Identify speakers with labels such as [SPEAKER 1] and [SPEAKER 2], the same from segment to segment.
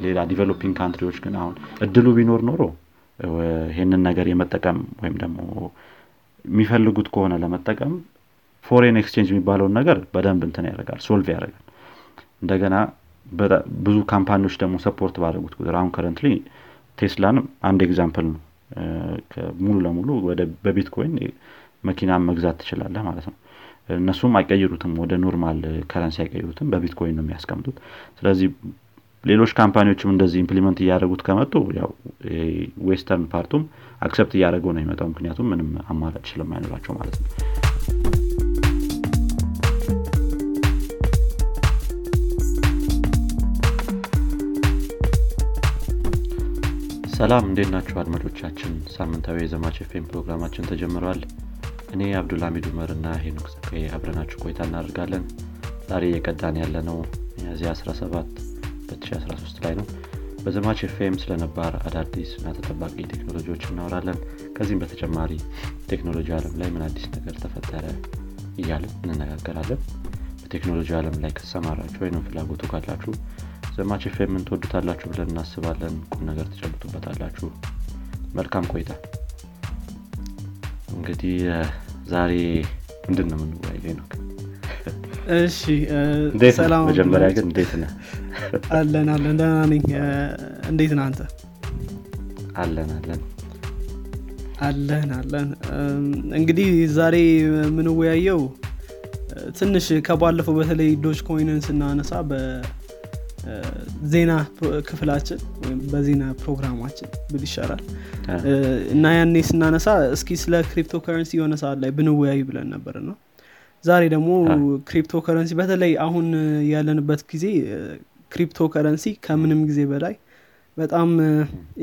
[SPEAKER 1] ሌላ developing country ዎች ግን አሁን እድሉ ቢኖር ኖሮ ይህንን ነገር የመጠቀም ወይም ደግሞ የሚፈልጉት ከሆነ ለመጠቀም foreign exchange የሚባለውን ነገር በደንብ እንትን ያደርጋል solve ያደርጋል። እንደገና ብዙ company ዎች ደግሞ support ባደረጉት ቁጥር አሁን currently ቴስላን አንድ example ነው። ሙሉ ለሙሉ በቢትኮይን መኪና መግዛት ትችላለህ ማለት ነው። እነሱም አይቀይሩትም ወደ normal currency አይቀይሩትም በቢትኮይን ነው የሚያስቀምጡት። ስለዚህ ሌሎች company ዎችም እንደዚህ implement እያደረጉት ከመጡ ያው western part ኡም accept እያደረገው ነው የሚመጣው ምክንያቱም ምንም አማራጭ ስለማይኖራቸው ማለት ነው። ሰላም እንዴት ናችሁ አድማጮቻችን? ሳምንታዊ የዘማች ኤፍኤም ፕሮግራማችን ተጀምሯል። እኔ አብዱልሚድ ኡመር እና ሄኖክ ዘካዬ አብረናችሁ ቆይታ እናደርጋለን። ዛሬ እየቀዳን ያለ ነው ሚያዝያ 17 2013 ላይ ነው። በዘማች ኤፍኤም ስለነባር አዳዲስ እና ተጠባቂ ቴክኖሎጂዎች እናወራለን። ከዚህም በተጨማሪ ቴክኖሎጂ አለም ላይ ምን አዲስ ነገር ተፈጠረ እያለን እንነጋገራለን። በቴክኖሎጂ አለም ላይ ከተሰማራችሁ ወይም ፍላጎቱ ካላችሁ ዘማች ኤፍኤምን ትወዱታላችሁ ብለን እናስባለን። ቁም ነገር ትጨብጡበታላችሁ መልካም ቆይታ። እንግዲህ ዛሬ ምንድን ነው የምንወያየው? ነው
[SPEAKER 2] እሺ
[SPEAKER 1] ነው? መጀመሪያ ግን እንዴት ነህ
[SPEAKER 2] አለን አለን። ደህና ነኝ። እንዴት ነህ አንተ?
[SPEAKER 1] አለን አለን።
[SPEAKER 2] አለን አለን። እንግዲህ ዛሬ የምንወያየው ትንሽ ከባለፈው በተለይ ዶጅ ኮይንን ስናነሳ በዜና ክፍላችን ወይም በዜና ፕሮግራማችን ብል ይሻላል? እና ያኔ ስናነሳ እስኪ ስለ crypto currency የሆነ ሰዓት ላይ ብንወያይ ብለን ነበር ነው ዛሬ ደግሞ crypto currency በተለይ አሁን ያለንበት ጊዜ crypto currency ከምንም ጊዜ በላይ በጣም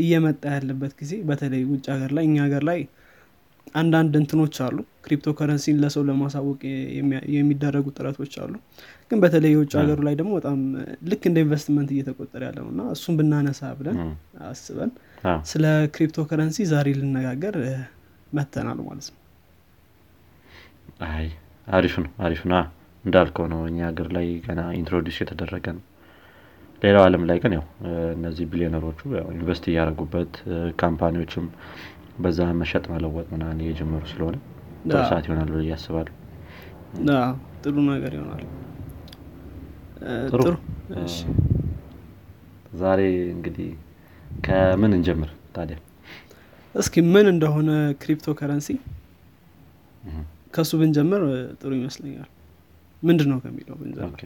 [SPEAKER 2] እየመጣ ያለበት ጊዜ በተለይ ውጭ ሀገር ላይ እኛ ሀገር ላይ አንዳንድ እንትኖች አሉ። crypto currency ን ለሰው ለማሳወቅ የሚደረጉ ጥረቶች አሉ። ግን በተለይ የውጭ ሀገሩ ላይ ደግሞ በጣም ልክ እንደ ኢንቨስትመንት እየተቆጠረ ያለ ነው እና እሱን ብናነሳ ብለን አስበን ስለ crypto currency ዛሬ ልንነጋገር መተናል ማለት ነው።
[SPEAKER 1] አይ አሪፍ ነው አሪፍ ነው። እንዳልከው ነው። እኛ ሀገር ላይ ገና introduce የተደረገ ነው። ሌላው አለም ላይ ግን ያው እነዚህ billionaire ኦቹ invest እያደረጉበት company ዎችም በዛ መሸጥ መለወጥ ምናን እየጀመሩ ስለሆነ ጥሩ ሰዓት ይሆናል ብዬ ያስባሉ
[SPEAKER 2] ጥሩ ነገር ይሆናል።
[SPEAKER 1] ጥሩ። ዛሬ እንግዲህ ከምን እንጀምር ታዲያ?
[SPEAKER 2] እስኪ ምን እንደሆነ ክሪፕቶ ከረንሲ ከእሱ ብንጀምር ጥሩ ይመስለኛል። ምንድን ነው ከሚለው ብንጀምር?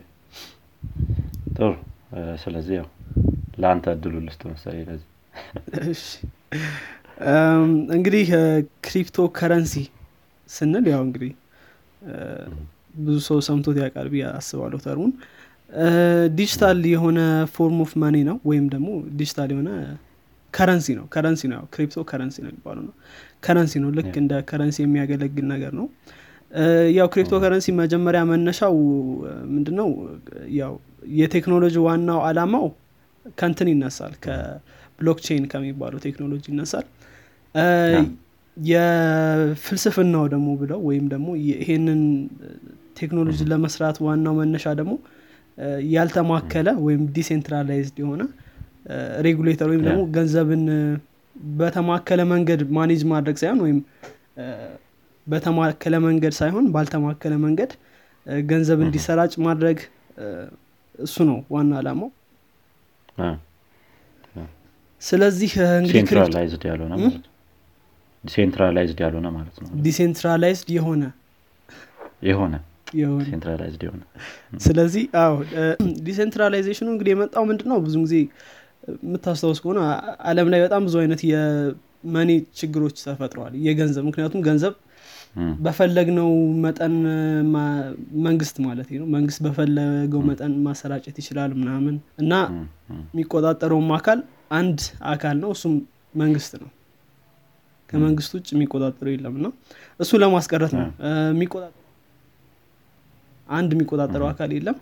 [SPEAKER 1] ጥሩ። ስለዚህ ያው ለአንተ እድሉ ልስጥ መሰለኝ ለዚህ።
[SPEAKER 2] እንግዲህ crypto currency ስንል ያው እንግዲህ ብዙ ሰው ሰምቶት ያውቃል ብዬ አስባለሁ term ኡን። ዲጂታል የሆነ form of money ነው ወይም ደግሞ ዲጂታል የሆነ currency ነው currency ነው። crypto currency ነው የሚባለው ነው። currency ነው ልክ እንደ currency የሚያገለግል ነገር ነው። ያው crypto currency መጀመሪያ መነሻው ምንድነው? ያው የቴክኖሎጂ ዋናው አላማው ከእንትን ይነሳል ከ blockchain ከሚባለው ቴክኖሎጂ ይነሳል። የፍልስፍናው ደግሞ ብለው ወይም ደግሞ ይሄንን ቴክኖሎጂ ለመስራት ዋናው መነሻ ደግሞ ያልተማከለ ወይም decentralized የሆነ regulator ወይም ደግሞ ገንዘብን በተማከለ መንገድ manage ማድረግ ሳይሆን ወይም በተማከለ መንገድ ሳይሆን ባልተማከለ መንገድ ገንዘብ እንዲሰራጭ ማድረግ እሱ ነው ዋና አላማው። ስለዚህ
[SPEAKER 1] decentralized ያልሆነ ማለት decentralized ያልሆነ ማለት ነው።
[SPEAKER 2] decentralized የሆነ
[SPEAKER 1] የሆነ
[SPEAKER 2] የሆነ
[SPEAKER 1] decentralized የሆነ
[SPEAKER 2] ስለዚህ አዎ decentralization ኡ እንግዲህ የመጣው ምንድን ነው ብዙ ጊዜ የምታስታውስ ከሆነ አለም ላይ በጣም ብዙ አይነት የ money ችግሮች ተፈጥረዋል። የገንዘብ ምክንያቱም ገንዘብ በፈለግነው መጠን መንግስት ማለት ነው። መንግስት በፈለገው መጠን ማሰራጨት ይችላል ምናምን እና የሚቆጣጠረውም አካል አንድ አካል ነው። እሱም መንግስት ነው። ከመንግስት ውጭ የሚቆጣጠረው የለም። እና እሱ ለማስቀረት ነው። አንድ የሚቆጣጠረው አካል የለም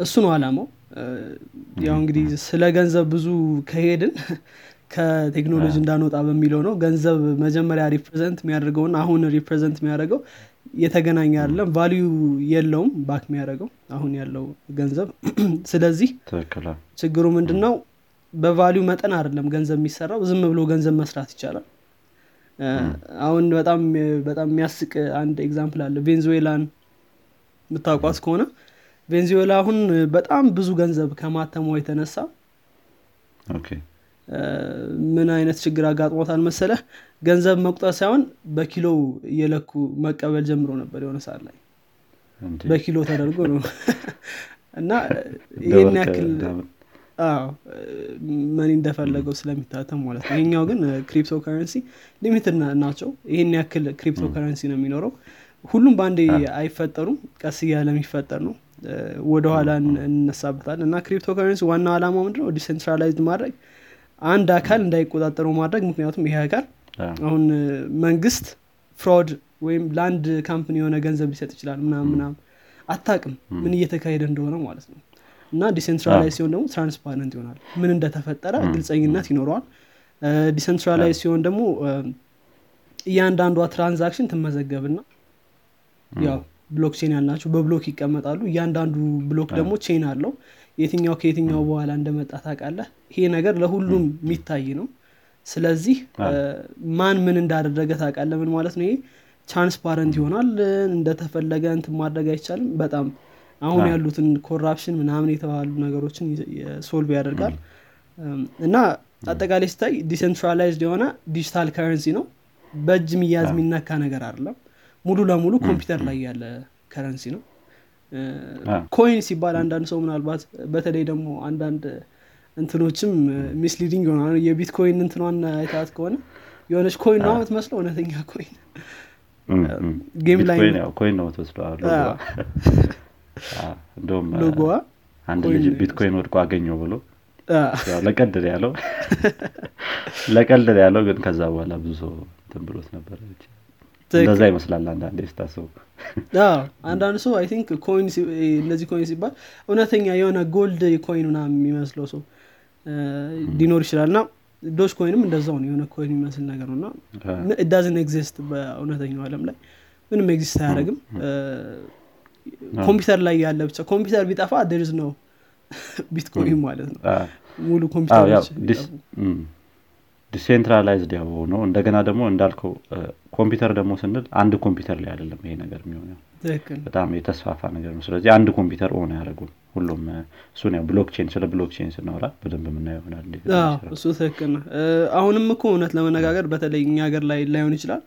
[SPEAKER 2] እሱ ነው አላማው። ያው እንግዲህ ስለ ገንዘብ ብዙ ከሄድን ከቴክኖሎጂ እንዳንወጣ በሚለው ነው። ገንዘብ መጀመሪያ represent የሚያደርገውን አሁን represent የሚያደርገው የተገናኘ አይደለም። value የለውም back የሚያደርገው አሁን ያለው ገንዘብ። ስለዚህ ችግሩ ምንድን ነው በ value መጠን አይደለም ገንዘብ የሚሰራው። ዝም ብሎ ገንዘብ መስራት ይቻላል። አሁን በጣም በጣም የሚያስቅ አንድ example አለ። ቬንዙዌላን የምታውቋት ከሆነ ቬንዙዌላ አሁን በጣም ብዙ ገንዘብ ከማተሟ የተነሳ ምን አይነት ችግር አጋጥሞታል መሰለህ? ገንዘብ መቁጠር ሳይሆን በኪሎ እየለኩ መቀበል ጀምሮ ነበር የሆነ ሰዓት ላይ። በኪሎ ተደርጎ ነው። እና ይህን ያክል money እንደፈለገው ስለሚታተም ማለት ነው። ይሄኛው ግን crypto currency limited ናቸው። ይህን ያክል crypto currency ነው የሚኖረው። ሁሉም በአንዴ አይፈጠሩም። ቀስ እያለ የሚፈጠር ነው ወደኋላ እን- እንነሳበታል እና crypto currency ዋናው ዓላማው ምንድነው? decentralized ማድረግ አንድ አካል እንዳይቆጣጠረው ማድረግ። ምክንያቱም ይሄ አካል አሁን መንግስት fraud ወይም ለአንድ company የሆነ ገንዘብ ሊሰጥ ይችላል ምናምን ምናምን አታቅም ምን እየተካሄደ እንደሆነ ማለት ነው። እና decentralize ሲሆን ደግሞ transparent ይሆናል። ምን እንደተፈጠረ ግልጸኝነት ይኖረዋል። decentralize ሲሆን ደግሞ እያንዳንዷ transaction ትመዘገብና ያው blockchain ያልናቸው በ block ይቀመጣሉ። እያንዳንዱ block ደግሞ chain አለው። የትኛው ከየትኛው በኋላ እንደመጣ ታውቃለህ? ይሄ ነገር ለሁሉም የሚታይ ነው። ስለዚህ ማን ምን እንዳደረገ ታውቃለህ? ምን ማለት ነው? ይሄ transparent ይሆናል። እንደተፈለገ እንትን ማድረግ አይቻልም። በጣም አሁን ያሉትን corruption ምናምን የተባሉ ነገሮችን solve ያደርጋል። እና አጠቃላይ ሲታይ decentralized የሆነ digital currency ነው። በእጅ የሚያዝ የሚነካ ነገር አይደለም ሙሉ ለሙሉ ኮምፒውተር ላይ ያለ currency ነው። coin ሲባል አንዳንድ ሰው ምናልባት በተለይ ደግሞ አንዳንድ እንትኖችም misleading ይሆናል። የቢትኮይን እንትኗን አይታት ከሆነ የሆነች coin ነው የምትመስለው? እውነተኛ
[SPEAKER 1] coin?
[SPEAKER 2] game ላይ
[SPEAKER 1] coin ነው ሎጎዋ አንድ ልጅ ቢትኮይን ወድቆ አገኘው ብሎ ለቀልድ ያለው። ለቀልድ ያለው ግን ከዛ በኋላ ብዙ ሰው እንትን ብሎት ነበር እንደዛ ይመስላል አንዳንዴ ስታስቡ።
[SPEAKER 2] አንዳንድ ሰው I think coin እነዚህ coin ሲባል እውነተኛ የሆነ gold coin ምናምን የሚመስለው ሰው ሊኖር ይችላል። እና Dogecoin ም እንደዛው ነው የሆነ coin የሚመስል ነገር ነው። እና doesn't exist በእውነተኛው አለም ላይ። ምንም exist አያደርግም። እ፣ ኮምፒውተር ላይ ያለ ብቻ ኮምፒውተር ቢጠፋ there is no ቢትኮይን ማለት ነው። ሙሉ ኮምፒውተሮች
[SPEAKER 1] decentralized ያው ነው እንደገና ደግሞ እንዳልከው ኮምፒውተር ደግሞ ስንል አንድ ኮምፒውተር ላይ አይደለም ይሄ ነገር የሚሆነው። በጣም የተስፋፋ ነገር ነው። ስለዚህ አንድ ኮምፒውተር own ያደረጉም ሁሉም። እሱን ያው blockchain ስለ blockchain ስናወራ በደንብ የምናየው ይሆናል
[SPEAKER 2] እሱ ትክክል ነው። አሁንም እኮ እውነት ለመነጋገር በተለይ እኛ ሀገር ላይ ላይሆን ይችላል።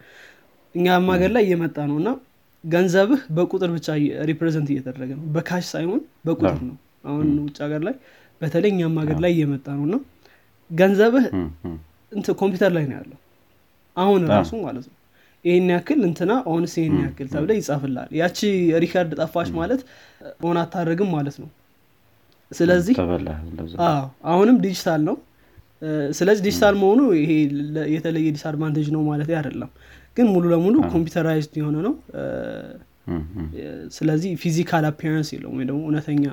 [SPEAKER 2] እኛም ሀገር ላይ እየመጣ ነው እና ገንዘብህ በቁጥር ብቻ represent እየተደረገ ነው። በ cash ሳይሆን በቁጥር ነው። አሁን ውጭ ሀገር ላይ በተለይ እኛም ሀገር ላይ እየመጣ ነው እና ገንዘብህ ኮምፒውተር ላይ ነው ያለው። አሁን ራሱ ማለት ነው። ይህን ያክል እንትና owns ይህን ያክል ተብለ ይጻፍላል ያቺ record ጠፋች ማለት own አታደርግም ማለት ነው። ስለዚህ አሁንም ዲጂታል ነው። ስለዚህ ዲጂታል መሆኑ ይሄ የተለየ disadvantage ነው ማለት አይደለም። ግን ሙሉ ለሙሉ computerized የሆነ ነው። ስለዚህ physical appearance የለውም ወይ ደግሞ እውነተኛ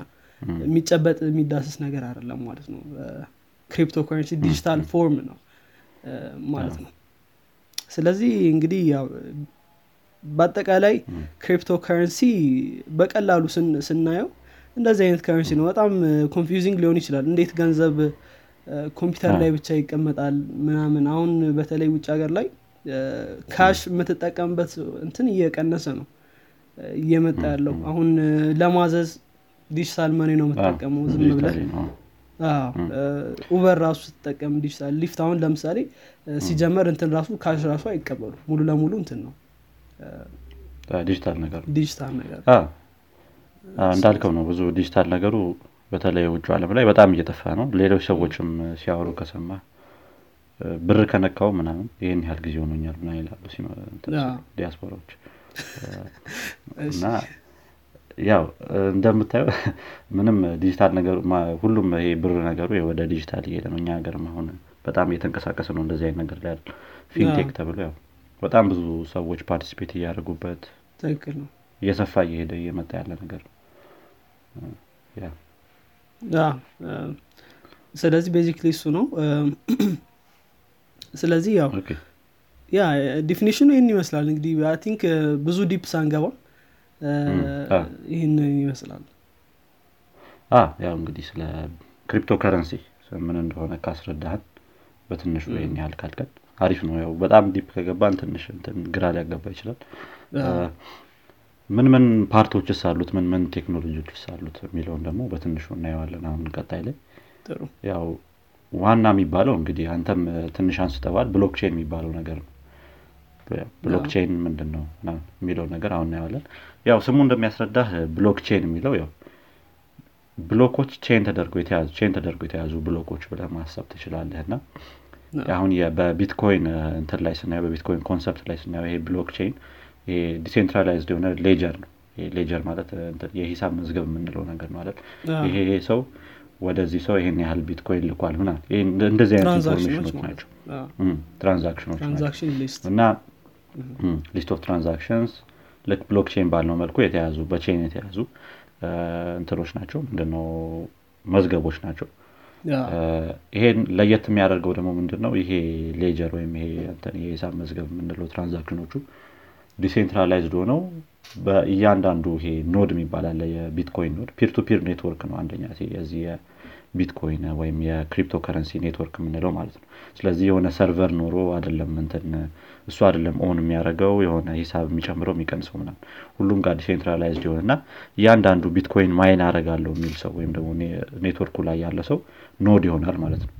[SPEAKER 2] የሚጨበጥ የሚዳስስ ነገር አይደለም ማለት ነው። ክሪፕቶ ከረንሲ ዲጂታል form ነው ማለት ነው። ስለዚህ እንግዲህ በአጠቃላይ ክሪፕቶ ከረንሲ በቀላሉ ስናየው እንደዚህ አይነት currency ነው። በጣም confusing ሊሆን ይችላል። እንዴት ገንዘብ ኮምፒውተር ላይ ብቻ ይቀመጣል ምናምን። አሁን በተለይ ውጭ ሀገር ላይ cash የምትጠቀምበት እንትን እየቀነሰ ነው እየመጣ ያለው። አሁን ለማዘዝ digital money ነው የምትጠቀመው ዝም ብለህ Uber ራሱ ስትጠቀም ዲጂታል Lyft አሁን ለምሳሌ ሲጀመር እንትን ራሱ cash ራሱ አይቀበሉ ሙሉ ለሙሉ እንትን ነው።
[SPEAKER 1] ዲጂታል ነገር
[SPEAKER 2] ዲጂታል ነገር
[SPEAKER 1] እንዳልከው ነው ብዙ ዲጂታል ነገሩ በተለይ ውጭ አለም ላይ በጣም እየጠፋ ነው። ሌሎች ሰዎችም ሲያወሩ ከሰማ ብር ከነካው ምናምን ይህን ያህል ጊዜ ሆኖኛል ምና ይላሉ ዲያስፖራዎች። እና ያው እንደምታየው ምንም ዲጂታል ነገሩ ማ- ሁሉም ይሄ ብር ነገሩ ወደ ዲጂታል እየሄደ ነው። እኛ ሀገርም አሁን በጣም እየተንቀሳቀሰ ነው እንደዚህ አይነት ነገር ላይ አይደል? fintech ተብሎ ያው በጣም ብዙ ሰዎች participate እያደረጉበት
[SPEAKER 2] ትክክል ነው።
[SPEAKER 1] እየሰፋ እየሄደ እየመጣ ያለ ነገር ነው።
[SPEAKER 2] Yeah። ስለዚህ basically እሱ ነው። ስለዚህ ያው ያ definition ኑ ይህን ይመስላል። እንግዲህ I think ብዙ deep ሳንገባ ይህንን ይመስላል።
[SPEAKER 1] ያው እንግዲህ ስለ ክሪፕቶ ከረንሲ ምን እንደሆነ ካስረዳህን በትንሹ ይህን ያህል ካልቀን አሪፍ ነው። ያው በጣም deep ከገባን ትንሽ ግራ ሊያገባ ይችላል። ምን ምን part ኦችስ አሉት? ምን ምን ቴክኖሎጂዎችስ አሉት የሚለውን ደግሞ በትንሹ እናየዋለን አሁን ቀጣይ ላይ። ያው ዋና የሚባለው እንግዲህ አንተም ትንሽ አንስተዋል blockchain የሚባለው ነገር ነው blockchain ምንድን ነው የሚለው ነገር አሁን እናየዋለን። ያው ስሙ እንደሚያስረዳህ blockchain የሚለው ያው block ኦች chain ተደርጎ የተያዙ chain ተደርጎ የተያዙ block ኦች ብለ ማሰብ ትችላለህ። እና አሁን በቢትኮይን እንትን ላይ ስናየው በቢትኮይን concept ላይ ስናየው ይሄ blockchain ይሄ decentralized የሆነ ledger ነው። ledger ማለት የሂሳብ መዝገብ የምንለው ነገር ማለት ይሄ ሰው ወደዚህ ሰው ይሄን ያህል ቢትኮይን ልኳል ምና እንደዚህ አይነት information ኖች ናቸው። transaction ኖች እና list of transactions ልክ blockchain ባልነው መልኩ የተያዙ በ chain የተያዙ እንትኖች ናቸው። ምንድነው? መዝገቦች ናቸው። ይሄን ለየት የሚያደርገው ደግሞ ምንድነው? ይሄ ledger ወይም ይሄ የሂሳብ መዝገብ የምንለው transaction ኖቹ decentralized ሆነው በእያንዳንዱ ይሄ node የሚባል አለ የቢትኮይን node peer to peer network ነው አንደኛ የዚህ የቢትኮይን ወይም የ cryptocurrency network የምንለው ማለት ነው። ስለዚህ የሆነ server ኖሮ አደለም እንትን እሱ አደለም own የሚያደርገው የሆነ ሂሳብ የሚጨምረው የሚቀንሰው ምናም ሁሉም ጋር decentralized የሆነና እያንዳንዱ ቢትኮይን mine አረጋለሁ የሚል ሰው ወይም ደግሞ ኔትወርኩ ላይ ያለ ሰው node ይሆናል ማለት ነው።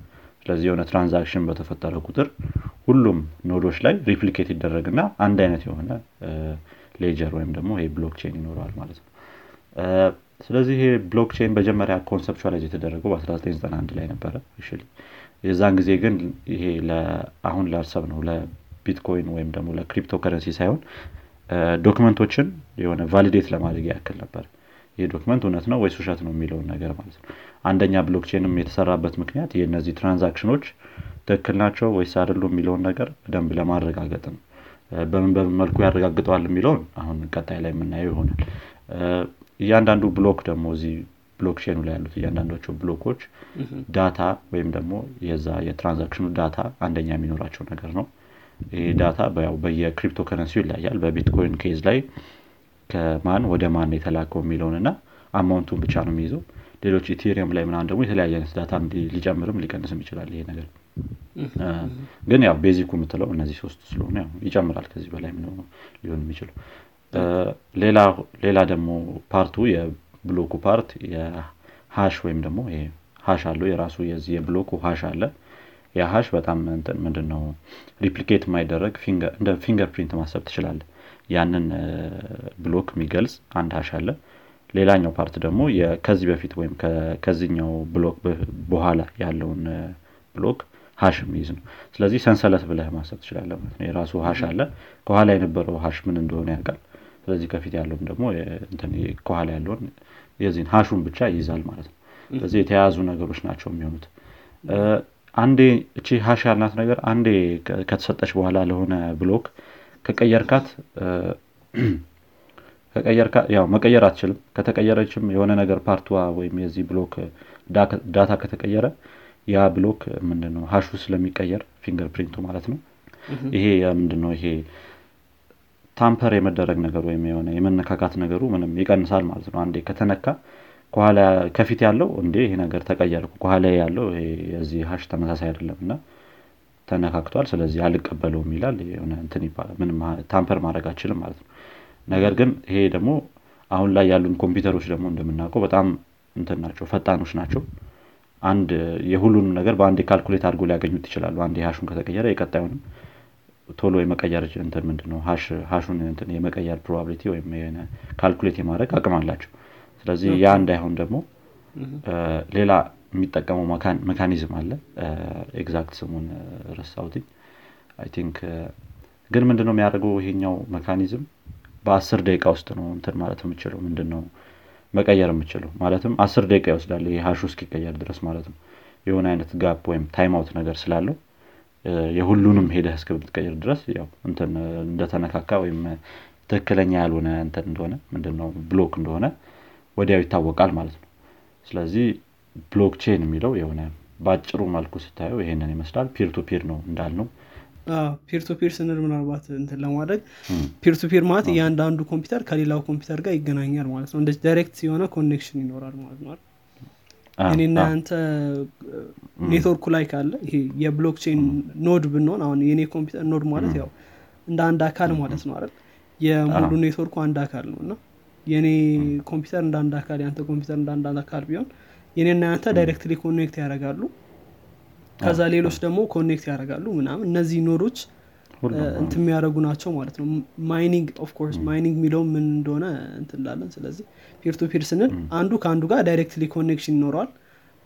[SPEAKER 1] ስለዚህ የሆነ transaction በተፈጠረ ቁጥር ሁሉም node ኦች ላይ replicate ይደረግና አንድ አይነት የሆነ ledger ወይም ደግሞ ይሄ blockchain ይኖረዋል ማለት ነው ስለዚህ ይሄ blockchain መጀመሪያ conceptualize የተደረገው በ1991 ላይ ነበረ የዛን ጊዜ ግን ይሄ አሁን ላሰብ ነው ለቢትኮይን ወይም ደግሞ ለክሪፕቶ ከረንሲ ሳይሆን document ኦችን የሆነ validate ለማድረግ ያክል ነበር። ይህ document እውነት ነው ወይስ ውሸት ነው የሚለውን ነገር ማለት ነው። አንደኛ blockchain ም የተሰራበት ምክንያት የእነዚህ transaction ኖች ትክክል ናቸው ወይስ አይደሉ የሚለውን ነገር በደንብ ለማረጋገጥ ነው። በምን በምን መልኩ ያረጋግጠዋል የሚለውን አሁን ቀጣይ ላይ የምናየው ይሆናል እያንዳንዱ block ደግሞ እዚህ blockchain ኑ ላይ ያሉት እያንዳንዳቸው block ኦች data ወይም ደግሞ የዛ የ transaction ኑ data አንደኛ የሚኖራቸው ነገር ነው። ይህ data በየ cryptocurrency ው ይለያያል። በቢትኮይን case ላይ ከማን ወደ ማን የተላከው የሚለውን እና amount ኡን ብቻ ነው የሚይዘው። ሌሎች Ethereum ላይ ምናን ደግሞ የተለያየ አይነት data ሊጨምርም ሊቀንስም ይችላል ይሄ ነገር። ግን ያው basic ኩ የምትለው እነዚህ ሶስት ስለሆነ ይጨምራል ከዚህ በላይ ሊሆን የሚችለው ሌላ ደግሞ ፓርቱ የብሎኩ ፓርት የሀሽ ወይም ደግሞ hash አለው። የራሱ የዚህ የ block ኡ hash አለ። ያ hash በጣም ምንድነው replicate የማይደረግ እንደ fingerprint ማሰብ ትችላለህ ያንን block የሚገልጽ አንድ hash አለ። ሌላኛው part ደግሞ ከዚህ በፊት ወይም ከዚኛው block በኋላ ያለውን block hash የሚይዝ ነው። ስለዚህ ሰንሰለት ብለህ ማሰብ ትችላለህ ማለት ነው። የራሱ hash አለ። ከኋላ የነበረው hash ምን እንደሆነ ያውቃል ስለዚህ ከፊት ያለውም ደግሞ ከኋላ ያለውን የዚህን hash ኡን ብቻ ይይዛል ማለት ነው። ስለዚህ የተያያዙ ነገሮች ናቸው የሚሆኑት። አንዴ እቺ hash ያልናት ነገር አንዴ ከተሰጠች በኋላ ለሆነ block ከቀየርካት ከቀየርካ ያው መቀየር አትችልም። ከተቀየረችም የሆነ ነገር part ኧ ወይም የዚህ block data ከተቀየረ ያ block ምንድነው hash ኡ ስለሚቀየር fingerprint ኡ ማለት ነው። ይሄ ምንድነው? ይሄ tamper የመደረግ ነገር ወይም የሆነ የመነካካት ነገሩ ምንም ይቀንሳል ማለት ነው። አንዴ ከተነካ ከኋላ ከፊት ያለው እንዴ ይሄ ነገር ተቀየርኩ ከኋላ ያለው የዚህ hash ተመሳሳይ አይደለም እና ተነካክቷል። ስለዚህ አልቀበለውም ይላል። የሆነ እንትን ይባላል። ምንም tamper ማድረግ አችልም ማለት ነው። ነገር ግን ይሄ ደግሞ አሁን ላይ ያሉን ኮምፒውተሮች ደግሞ እንደምናውቀው በጣም እንትን ናቸው ፈጣኖች ናቸው። አንድ የሁሉንም ነገር በአንድ calculate አድርጎ ሊያገኙት ይችላሉ። አንድ hash ኡን ከተቀየረ የቀጣዩንም ቶሎ የመቀየር እንትን ምንድነው? hash ኡን የመቀየር probability ወይም calculate የማድረግ አቅም አላቸው። ስለዚህ ያ እንዳይሆን ደግሞ ሌላ የሚጠቀመው mechanism አለ። exact ስሙን ረሳሁትኝ I think ግን ምንድነው የሚያደርገው ይሄኛው mechanism? በአስር ደቂቃ ውስጥ ነው እንትን ማለት የምችለው ምንድነው? መቀየር የምችለው ማለትም አስር ደቂቃ ይወስዳል ይሄ hash ኡ እስኪቀየር ድረስ ማለት ነው። የሆነ አይነት gap ወይም timeout ነገር ስላለው የሁሉንም ሄደህ እስክትቀይር ድረስ ያው እንትን እንደተነካካ ወይም ትክክለኛ ያልሆነ እንትን እንደሆነ ምንድነው block እንደሆነ ወዲያው ይታወቃል ማለት ነው። ስለዚህ blockchain የሚለው የሆነ በአጭሩ መልኩ ስታየው ይሄንን ይመስላል። peer to peer ነው እንዳልነው።
[SPEAKER 2] peer to peer ስንል ምናልባት እንትን ለማድረግ peer to peer ማለት እያንዳንዱ ኮምፒውተር ከሌላው ኮምፒውተር ጋር ይገናኛል ማለት ነው። እንደ direct የሆነ connection ይኖራል ማለት ነው እኔና ያንተ ኔትወርኩ ላይ ካለ ይሄ የ blockchain node ብንሆን አሁን የኔ ኮምፒውተር node ማለት ያው እንደ አንድ አካል ማለት ነው አይደል? የሙሉ ኔትወርኩ አንድ አካል ነው እና የኔ ኮምፒውተር እንደ አንድ አካል የአንተ ኮምፒውተር እንደ አንድ አካል ቢሆን የኔና ያንተ directly connect ያደርጋሉ። ከዛ ሌሎች ደግሞ connect ያደርጋሉ ምናምን። እነዚህ node ኦች እንት የሚያደርጉ ናቸው ማለት ነው። mining of course mining የሚለው ምን እንደሆነ እንትላለን ስለዚህ peer to peer ስንል አንዱ ከአንዱ ጋር directly connection ይኖረዋል።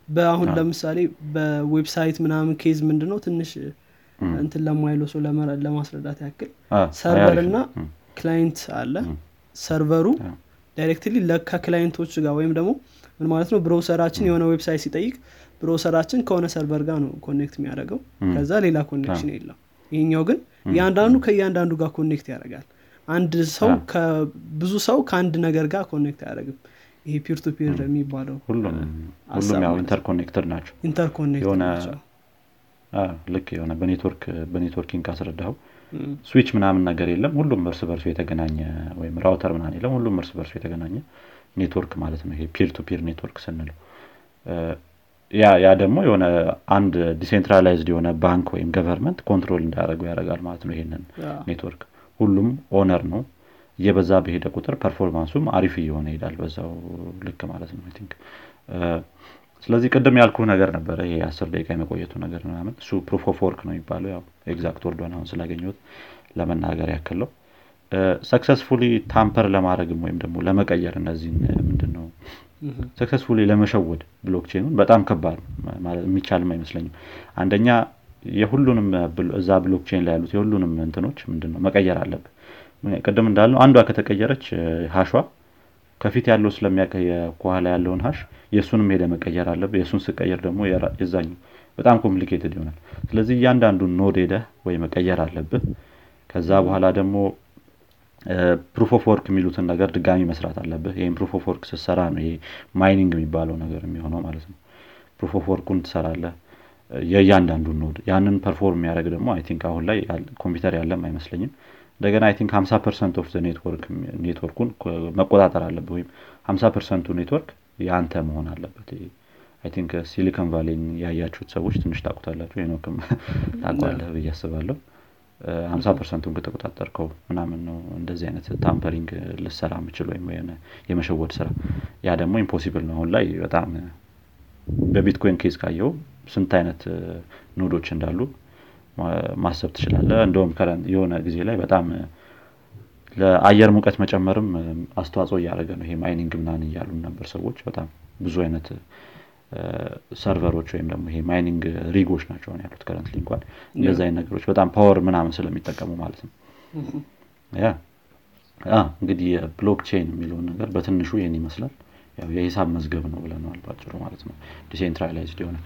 [SPEAKER 2] በአሁን ለምሳሌ በ website ምናምን case ምንድነው? ትንሽ እንትን ለማይለው ሰው ለማስረዳት ያክል server እና client አለ። server ኡ directly ከ client ኦች ጋር ወይም ደግሞ ምን ማለት ነው? browser ኣችን የሆነ website ሲጠይቅ browser ኣችን ከሆነ server ጋር ነው connect የሚያደርገው። ከዛ ሌላ connection የለም። ይሄኛው ግን እያንዳንዱ ከእያንዳንዱ ጋር connect ያደርጋል። አንድ ሰው ብዙ ሰው ከአንድ ነገር ጋር connect አያደርግም። ይሄ peer to peer የሚባለው
[SPEAKER 1] ሁሉም ያው interconnected ናቸው።
[SPEAKER 2] interconnected ናቸው።
[SPEAKER 1] ልክ የሆነ በ networking ካስረዳኸው ስዊች ምናምን ነገር የለም። ሁሉም እርስ በርሱ የተገናኘ ወይም router ምናምን የለም። ሁሉም እርስ በርሱ የተገናኘ ኔትወርክ ማለት ነው። ይሄ peer to peer network ስንለው ያ ያ ደግሞ የሆነ አንድ decentralized የሆነ ባንክ ወይም government control እንዳያደርገው ያደርጋል ማለት ነው ይሄንን ኔትወርክ ሁሉም owner ነው። እየበዛ በሄደ ቁጥር performance ኡም አሪፍ እየሆነ ይሄዳል በዛው ልክ ማለት ነው think ስለዚህ ቅድም ያልኩ ነገር ነበረ ይሄ አስር ደቂቃ የመቆየቱ ነገር ምናምን። እሱ proof of work ነው የሚባለው ያው exact word ኡን አሁን ስላገኘሁት ለመናገር ያክል ነው successfully tamper ለማድረግም ወይም ደግሞ ለመቀየር እነዚህን ምንድን ነው successfully ለመሸወድ blockchain ኡን በጣም ከባድ የሚቻልም አይመስለኝም። አንደኛ የሁሉንም እዛ blockchain ላይ ያሉት የሁሉንም እንትኖች ምንድን ነው መቀየር አለብህ ቅድም እንዳልነው አንዷ ከተቀየረች hash ኧ ከፊት ያለው ስለሚያቅ ከኋላ ያለውን hash የእሱንም ሄደህ መቀየር አለብህ የእሱን ስትቀይር ደግሞ የዛኛው በጣም complicated ይሆናል። ስለዚህ እያንዳንዱን node ሄደህ ወይ መቀየር አለብህ። ከዛ በኋላ ደግሞ proof of work የሚሉትን ነገር ድጋሚ መስራት አለብህ። ይህም proof of work ስትሰራ ነው ይሄ mining የሚባለው ነገር የሚሆነው ማለት ነው። proof of work ኡን ትሰራለህ። የእያንዳንዱን node ያንን perform የሚያደረግ ደግሞ I think አሁን ላይ ኮምፒውተር ያለም አይመስለኝም። እንደገና I think ሀምሳ percent of network ኡን መቆጣጠር አለብህ ወይም ሀምሳ percent ኡ network የአንተ መሆን አለበት። I think Silicon Valley ን ያያችሁት ሰዎች ትንሽ ታቁታላችሁ ሄኖክም ታቀዋለህ ብዬ አስባለሁ ሀምሳ percent ኡን ከተቆጣጠርከው ምናምን ነው እንደዚህ አይነት tampering ልትሰራ የምትችል ወይም የመሸወድ ስራ። ያ ደግሞ impossible ነው። አሁን ላይ በጣም በ Bitcoin case ካየኸው ስንት አይነት node ኦች እንዳሉ ማሰብ ትችላለህ እንደውም የሆነ ጊዜ ላይ በጣም ለአየር ሙቀት መጨመርም አስተዋጽኦ እያደረገ ነው። ይሄ mining ምናን እያሉ ነበር ሰዎች። በጣም ብዙ አይነት server ኦች ወይም ደግሞ ይሄ mining rig ኦች ናቸው ያሉት currently እንኳን እንደዚ አይነት ነገሮች በጣም power ምናምን ስለሚጠቀሙ ማለት ነው። ያ እንግዲህ የ blockchain የሚለውን ነገር በትንሹ ይህን ይመስላል። ያው የሂሳብ መዝገብ ነው ብለነዋል ባጭሩ ማለት ነው። decentralized የሆነ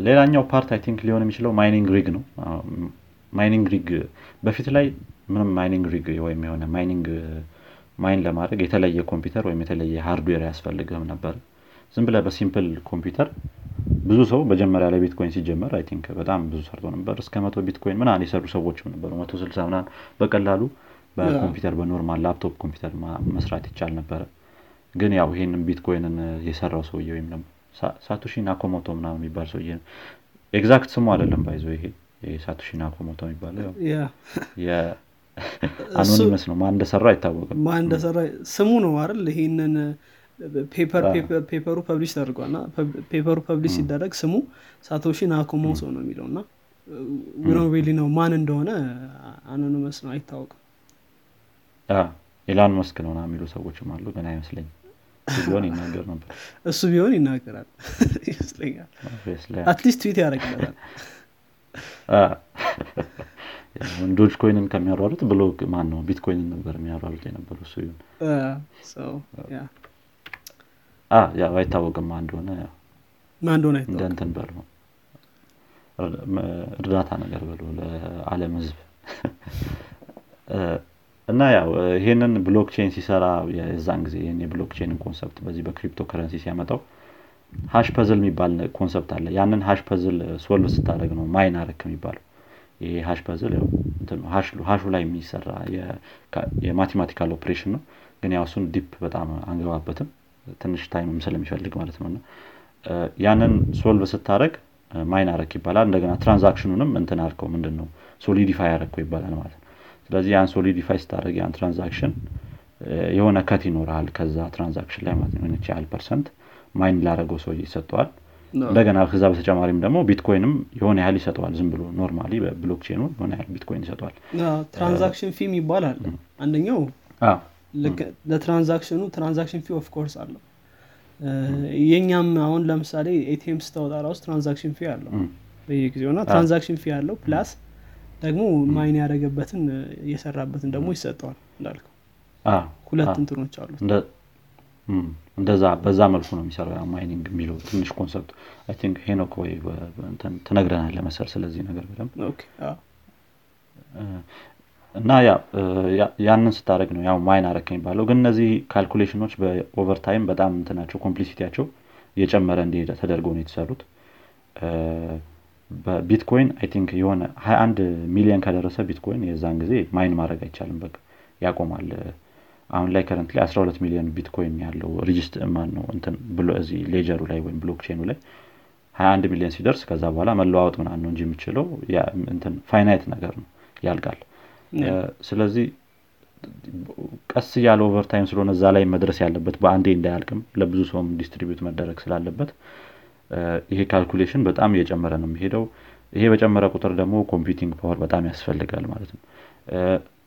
[SPEAKER 1] ሌላኛው part I think ሊሆን የሚችለው mining rig ነው። mining rig በፊት ላይ ምንም mining rig ወይም የሆነ mining mine ለማድረግ የተለየ ኮምፒውተር ወይም የተለየ hardware ያስፈልግም ነበር ዝም ብለህ በ simple ኮምፒውተር ብዙ ሰው መጀመሪያ ላይ ቢትኮይን ሲጀመር I think በጣም ብዙ ሰርቶ ነበር። እስከ መቶ ቢትኮይን ምናን የሰሩ ሰዎችም ነበሩ። መቶ ስልሳ ምናን በቀላሉ በኮምፒውተር በ normal laptop ኮምፒውተር መስራት ይቻል ነበረ። ግን ያው ይሄንን ቢትኮይንን የሰራው ሰውዬ ወይም ደግሞ ሳቶሺ ናኮሞቶ ምናምን የሚባል ሰውዬ exact ስሙ አይደለም by the way ይሄ ሳቶሺ ናኮሞቶ የሚባለው anonymous ነው። ማን እንደሰራ አይታወቅም።
[SPEAKER 2] ማን እንደሰራ ስሙ ነው አይደል? ይሄንን paper ኡ publish ተደርጓል እና paper ኡ publish ሲደረግ ስሙ ሳቶሺ ናኮሞቶ ነው የሚለው እና we nobody ነው ማን እንደሆነ anonymous ነው አይታወቅም።
[SPEAKER 1] ኢላን መስክ ነው የሚሉ ሰዎችም አሉ ግን አይመስለኝም። ቢሆን ይናገር ነበር።
[SPEAKER 2] እሱ ቢሆን ይናገራል ይመስለኛል። at least tweet ያደረግለታል
[SPEAKER 1] ዶጅ ኮይንን ከሚያሯሩት ብሎ ማን ነው? ቢትኮይንን ነበር የሚያሯሩት የነበሩ እሱ ይሁን ያው አይታወቅም ማ እንደሆነ
[SPEAKER 2] ማ እንደሆነ
[SPEAKER 1] እንደ እንትን በሉ። እርዳታ ነገር በሉ ለአለም ህዝብ። እና ያው ይሄንን blockchain ሲሰራ የዛን ጊዜ ይህን የ blockchain ን concept በዚህ በክሪፕቶ ከረንሲ ሲያመጣው hash puzzle የሚባል concept አለ። ያንን hash puzzle solve ስታደረግ ነው mine አረክ የሚባለው። ይሄ hash puzzle hash ኡ ላይ የሚሰራ የ mathematical operation ነው። ግን ያው እሱን deep በጣም አንገባበትም ትንሽ time ም ስለሚፈልግ ማለት ነው። ያንን solve ስታደረግ mine አረክ ይባላል። እንደገና transaction ኑንም እንትን አልከው ምንድን ነው solidify አረከው ይባላል ማለት ነው። ስለዚህ ያን solidify ስታደረግ ያን transaction የሆነ cut ይኖርሃል ከዛ transaction ላይ ማለት ነው። ያህል percent mine ላረገው ሰው ይሰጠዋል። እንደገና ከዛ በተጨማሪም ደግሞ ቢትኮይንም የሆነ ያህል ይሰጠዋል። ዝም ብሎ normally በ blockchain ኑ የሆነ ያህል ቢትኮይን ይሰጠዋል።
[SPEAKER 2] transaction fee ም ይባላል። አንደኛው ለ transaction ኑ transaction fee of course አለው። የኛም አሁን ለምሳሌ ኤቲኤም ስታወጣ ራሱ transaction fee አለው በየጊዜው እና transaction fee አለው plus ደግሞ mine ያደረገበትን የሰራበትን ደግሞ ይሰጠዋል እንዳልከው። ሁለት እንትኖች አሉት።
[SPEAKER 1] እንደዛ በዛ መልኩ ነው የሚሰራው mining የሚለው ትንሽ concept። I think ሄኖክ ወይ ትነግረናል ለመሰል ስለዚህ ነገር በደንብ እና ያንን ስታደረግ ነው ያው mine አረክ የሚባለው። ግን እነዚህ calculation ኖች በ over time በጣም እንትናቸው complexity ያቸው እየጨመረ እንዲሄደ ተደርገው ነው የተሰሩት። በቢትኮይን I think የሆነ 21 ሚሊዮን ከደረሰ ቢትኮይን የዛን ጊዜ mine ማድረግ አይቻልም። በቃ ያቆማል። አሁን ላይ current ላይ 12 ሚሊዮን ቢትኮይን ያለው register ምናን ነው እንትን ብሎ እዚህ ሌጀሩ ላይ ወይም blockchain ኑ ላይ 21 ሚሊዮን ሲደርስ ከዛ በኋላ መለዋወጥ ምናን ነው እንጂ እንትን finite ነገር ነው ያልቃል ስለዚህ ቀስ እያለ over time ስለሆነ እዛ ላይ መድረስ ያለበት በአንዴ እንዳያልቅም ለብዙ ሰውም distribute መደረግ ስላለበት ይሄ calculation በጣም እየጨመረ ነው የሚሄደው። ይሄ በጨመረ ቁጥር ደግሞ computing power በጣም ያስፈልጋል ማለት ነው።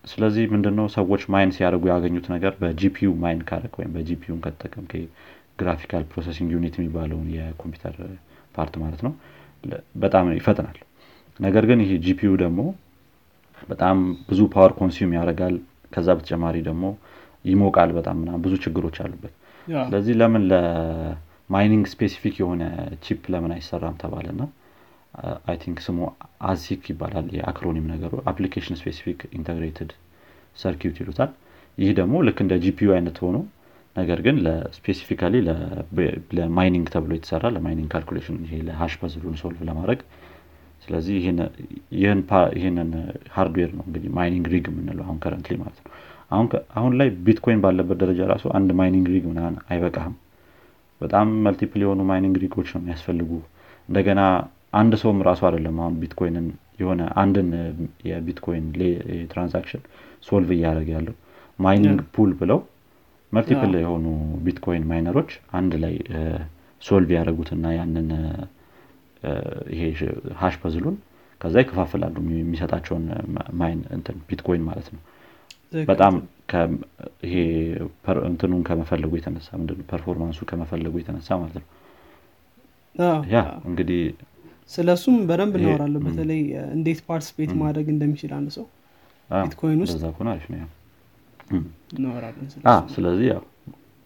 [SPEAKER 1] ስለዚህ ምንድነው ሰዎች mine ሲያደርጉ ያገኙት ነገር በጂፒዩ ማይን ካረክ ወይም በጂፒዩን ከተጠቀም graphical processing unit የሚባለውን የኮምፒውተር part ማለት ነው በጣም ይፈጥናል። ነገር ግን ይሄ GPU ደግሞ በጣም ብዙ power consume ያደርጋል። ከዛ በተጨማሪ ደግሞ ይሞቃል በጣም ና ብዙ ችግሮች አሉበት። ስለዚህ ለምን ለ mining specific የሆነ chip ለምን አይሰራም ተባለ ና I think ስሙ ASIC ይባላል። የ acronym ነገሩ application specific integrated circuit ይሉታል። ይህ ደግሞ ልክ እንደ GPU አይነት ሆኖ ነገር ግን ለ specifically ለ mining ተብሎ የተሰራ ለ mining calculation ይሄ ለ hash puzzle ኡን solve ለማድረግ ስለዚህ ይህንን hardware ነው እንግዲህ mining rig የምንለው አሁን currently ማለት ነው። አሁን ላይ ቢትኮይን ባለበት ደረጃ ራሱ አንድ mining rig ምናን አይበቃህም። በጣም multiple የሆኑ mining rig ኦች ነው የሚያስፈልጉ። እንደገና አንድ ሰውም ራሱ አይደለም አሁን ቢትኮይንን የሆነ አንድን የቢትኮይን transaction solve እያደረገ ያለው mining pool ብለው multiple የሆኑ ቢትኮይን miner ኦች አንድ ላይ solve ያደረጉትና ያንን ይሄ hash puzzle ኡን ከዛ ይከፋፍላሉ የሚሰጣቸውን mine እንትን ቢትኮይን ማለት ነው። በጣም ይሄ እንትኑን ከመፈለጉ የተነሳ ምንድነው? performance ኡ ከመፈለጉ የተነሳ ማለት ነው። ያ እንግዲህ
[SPEAKER 2] ስለ እሱም በደንብ እናወራለን። በተለይ እንዴት participate ማድረግ እንደሚችል አንድ ሰው ቢትኮይን ውስጥ
[SPEAKER 1] ስለዚህ ያው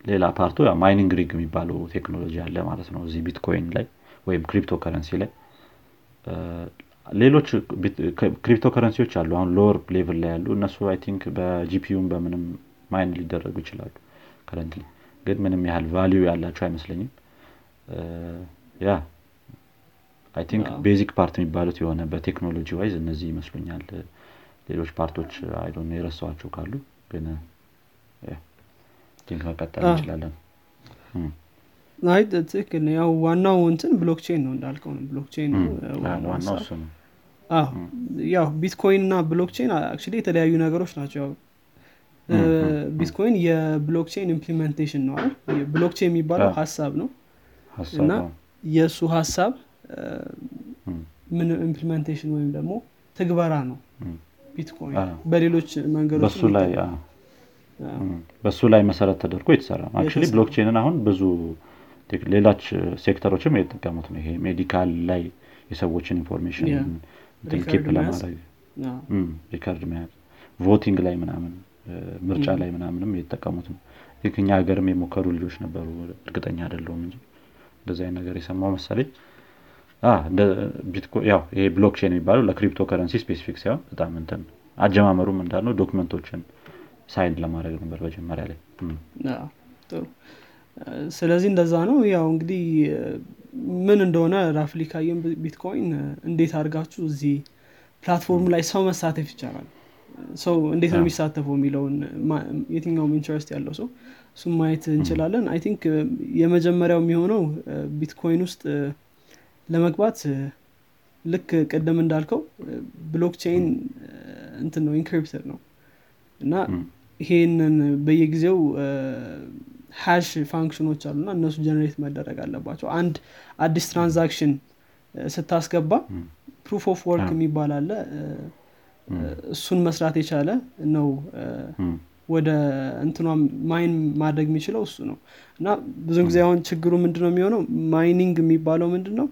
[SPEAKER 1] ሌላ part ኡ mining rig የሚባለው ቴክኖሎጂ አለ ማለት ነው። እዚህ ቢትኮይን ላይ ወይም ክሪፕቶ ከረንሲ ላይ ሌሎች ክሪፕቶ ከረንሲዎች አሉ። አሁን lower level ላይ ያሉ እነሱ I think በ GPU ም በምንም mine ሊደረጉ ይችላሉ currently ግን ምንም ያህል value ያላቸው አይመስለኝም። ያ I think basic part የሚባሉት የሆነ በ technology wise እነዚህ ይመስሉኛል። ሌሎች part ኦች አይ ደሞ የረሳዋቸው ካሉ ግን think መቀጠል እንችላለን
[SPEAKER 2] አይ ትክክል ያው ዋናው እንትን blockchain ነው እንዳልከው ነው።
[SPEAKER 1] blockchain
[SPEAKER 2] ያው ቢትኮይን እና blockchain actually የተለያዩ ነገሮች ናቸው። ያው ቢትኮይን የ blockchain implementation ነው አይደል? blockchain የሚባለው ሀሳብ ነው። እና የእሱ ሀሳብ ምን implementation ወይም ደግሞ ትግበራ ነው ቢትኮይን በሌሎች መንገዶች
[SPEAKER 1] በሱ ላይ መሰረት ተደርጎ የተሰራ ነው። blockchain ን አሁን ብዙ ሌሎች ሴክተሮችም የተጠቀሙት ነው። ይሄ medical ላይ የሰዎችን ኢንፎርሜሽን ኬፕ ለማድረግ record መያዝ voting ላይ ምናምን ምርጫ ላይ ምናምንም የተጠቀሙት ነው። ከኛ ሀገርም የሞከሩ ልጆች ነበሩ። እርግጠኛ አይደለሁም እንጂ እንደዚህ አይነት ነገር የሰማሁ መሰለኝ። ያው ይሄ blockchain የሚባለው ለ cryptocurrency specific ሳይሆን በጣም እንትን አጀማመሩም እንዳልነው document ኦችን sign ለማድረግ ነበር መጀመሪያ ላይ።
[SPEAKER 2] ጥሩ ስለዚህ እንደዛ ነው። ያው እንግዲህ ምን እንደሆነ roughly ካየን ቢትኮይን እንዴት አድርጋችሁ እዚህ platform ላይ ሰው መሳተፍ ይቻላል? ሰው እንዴት ነው የሚሳተፈው የሚለውን የትኛውም interest ያለው ሰው እሱም ማየት እንችላለን። I think የመጀመሪያው የሚሆነው ቢትኮይን ውስጥ ለመግባት ልክ ቅድም እንዳልከው blockchain እንትን ነው encrypted ነው። እና ይሄንን በየጊዜው hash function ኦች አሉና እነሱ generate መደረግ አለባቸው። አንድ አዲስ transaction ስታስገባ proof of work የሚባል አለ። እሱን መስራት የቻለ ነው። ወደ እንትኗ mine ማድረግ የሚችለው እሱ ነው። እና ብዙ ጊዜ አሁን ችግሩ ምንድነው የሚሆነው? mining የሚባለው ምንድን ነው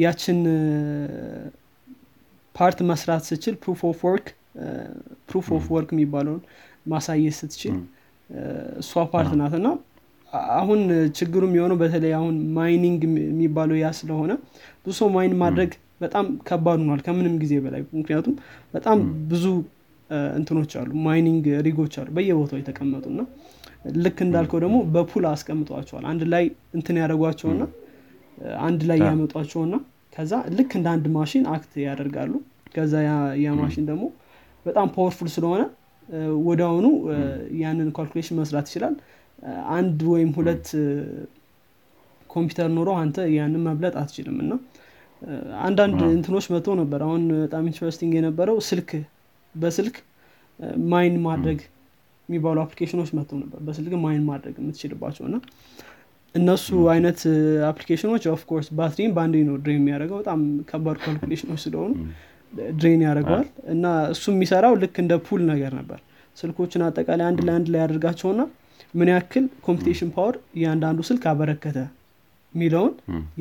[SPEAKER 2] ያችን part መስራት ስችል proof of work proof of work የሚባለውን ማሳየት ስትችል እሷ part ናት። እና አሁን ችግሩ የሚሆነው በተለይ አሁን mining የሚባለው ያ ስለሆነ ብዙ ሰው mine ማድረግ በጣም ከባድ ሆኗል ከምንም ጊዜ በላይ። ምክንያቱም በጣም ብዙ እንትኖች አሉ። mining rig ኦች አሉ በየቦታው የተቀመጡ እና ልክ እንዳልከው ደግሞ በ pool አስቀምጧቸዋል። አንድ ላይ እንትን ያደረጓቸውና አንድ ላይ ያመጧቸውና ከዛ ልክ እንደ አንድ ማሽን act ያደርጋሉ። ከዛ ያ ማሽን ደግሞ በጣም powerful ስለሆነ ወዲያውኑ ያንን calculation መስራት ይችላል። አንድ ወይም ሁለት ኮምፒውተር ኖሮ አንተ ያንን መብለጥ አትችልም። እና አንዳንድ እንትኖች መጥቶ ነበር። አሁን በጣም interesting የነበረው ስልክ በስልክ mine ማድረግ የሚባሉ application ኦች መጥተው ነበር። በስልክ mine ማድረግ የምትችልባቸው እና እነሱ አይነት application ኦች of course ባትሪን በአንዴ ነው drain የሚያደርገው። በጣም ከባድ calculation ኦች ስለሆኑ drain ያደርገዋል እና እሱ የሚሰራው ልክ እንደ pool ነገር ነበር። ስልኮችን አጠቃላይ አንድ ላይ አንድ ላይ ያደርጋቸውና ምን ያክል computation power እያንዳንዱ ስልክ አበረከተ የሚለውን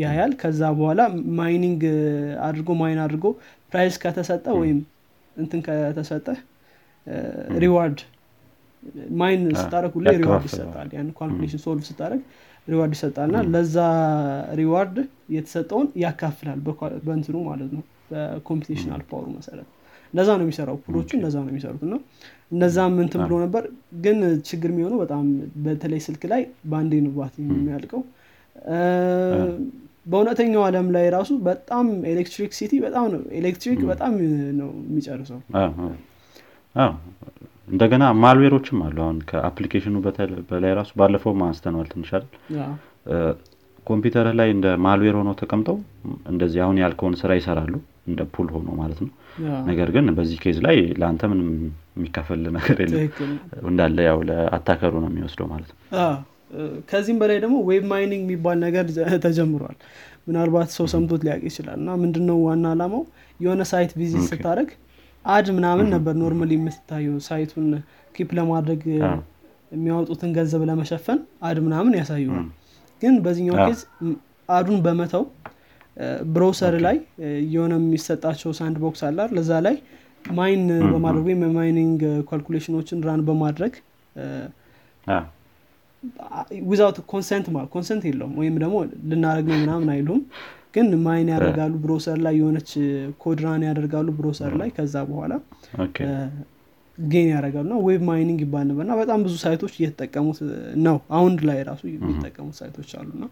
[SPEAKER 2] ያያል። ከዛ በኋላ mining አድርጎ mine አድርጎ prize ከተሰጠ ወይም እንትን ከተሰጠ reward mine ስታደርግ ሁሌ reward ይሰጣል። ያን calculation solve ስታደርግ reward ይሰጣል እና ለዛ reward የተሰጠውን ያካፍላል በእንትኑ ማለት ነው በ computational power ኡ መሰረት። እንደዛ ነው የሚሰራው pool ኦቹ እንደዛ ነው የሚሰሩት እና እነዛም እንትን ብሎ ነበር። ግን ችግር የሚሆነው በጣም በተለይ ስልክ ላይ በአንዴ ነው ባትሪ የሚያልቀው። በእውነተኛው አለም ላይ ራሱ በጣም electricity በጣም ነው ኤሌክትሪክ በጣም ነው የሚጨርሰው።
[SPEAKER 1] እንደገና malware ኦችም አሉ። አሁን ከ application ኑ በላይ ራሱ ባለፈው አንስተነዋል ትንሽ አይደል? ኮምፒውተርህ ላይ እንደ malware ሆነው ተቀምጠው እንደዚህ አሁን ያልከውን ስራ ይሰራሉ እንደ pool ሆኖ ማለት ነው። ነገር ግን በዚህ case ላይ ለአንተ ምንም የሚከፈል ነገር የለም። እንዳለ ያው ለ attacker ኡ ነው የሚወስደው ማለት ነው።
[SPEAKER 2] ከዚህም በላይ ደግሞ web mining የሚባል ነገር ተጀምሯል። ምናልባት ሰው ሰምቶት ሊያውቅ ይችላል። እና ምንድነው ዋና አላማው? የሆነ site visit ስታደርግ ad ምናምን ነበር normally የምትታየው site ኡን keep ለማድረግ የሚያወጡትን ገንዘብ ለመሸፈን ad ምናምን ያሳዩናል። ግን በዚህኛው case ad ኡን በመተው browser ላይ የሆነ የሚሰጣቸው sandbox አለ ለዛ ላይ mine በማድረግ ወይም የ mining calculation ኦችን run በማድረግ without consent consent የለውም ወይም ደግሞ ልናደርግ ነው ምናምን አይሉም። ግን mine ያደርጋሉ browser ላይ የሆነች code run ያደርጋሉ browser ላይ ከዛ በኋላ gain ያደርጋሉ እና web mining ይባል ነበር እና በጣም ብዙ site ኦች እየተጠቀሙት ነው። አሁን ላይ ራሱ የሚጠቀሙት site ኦች አሉና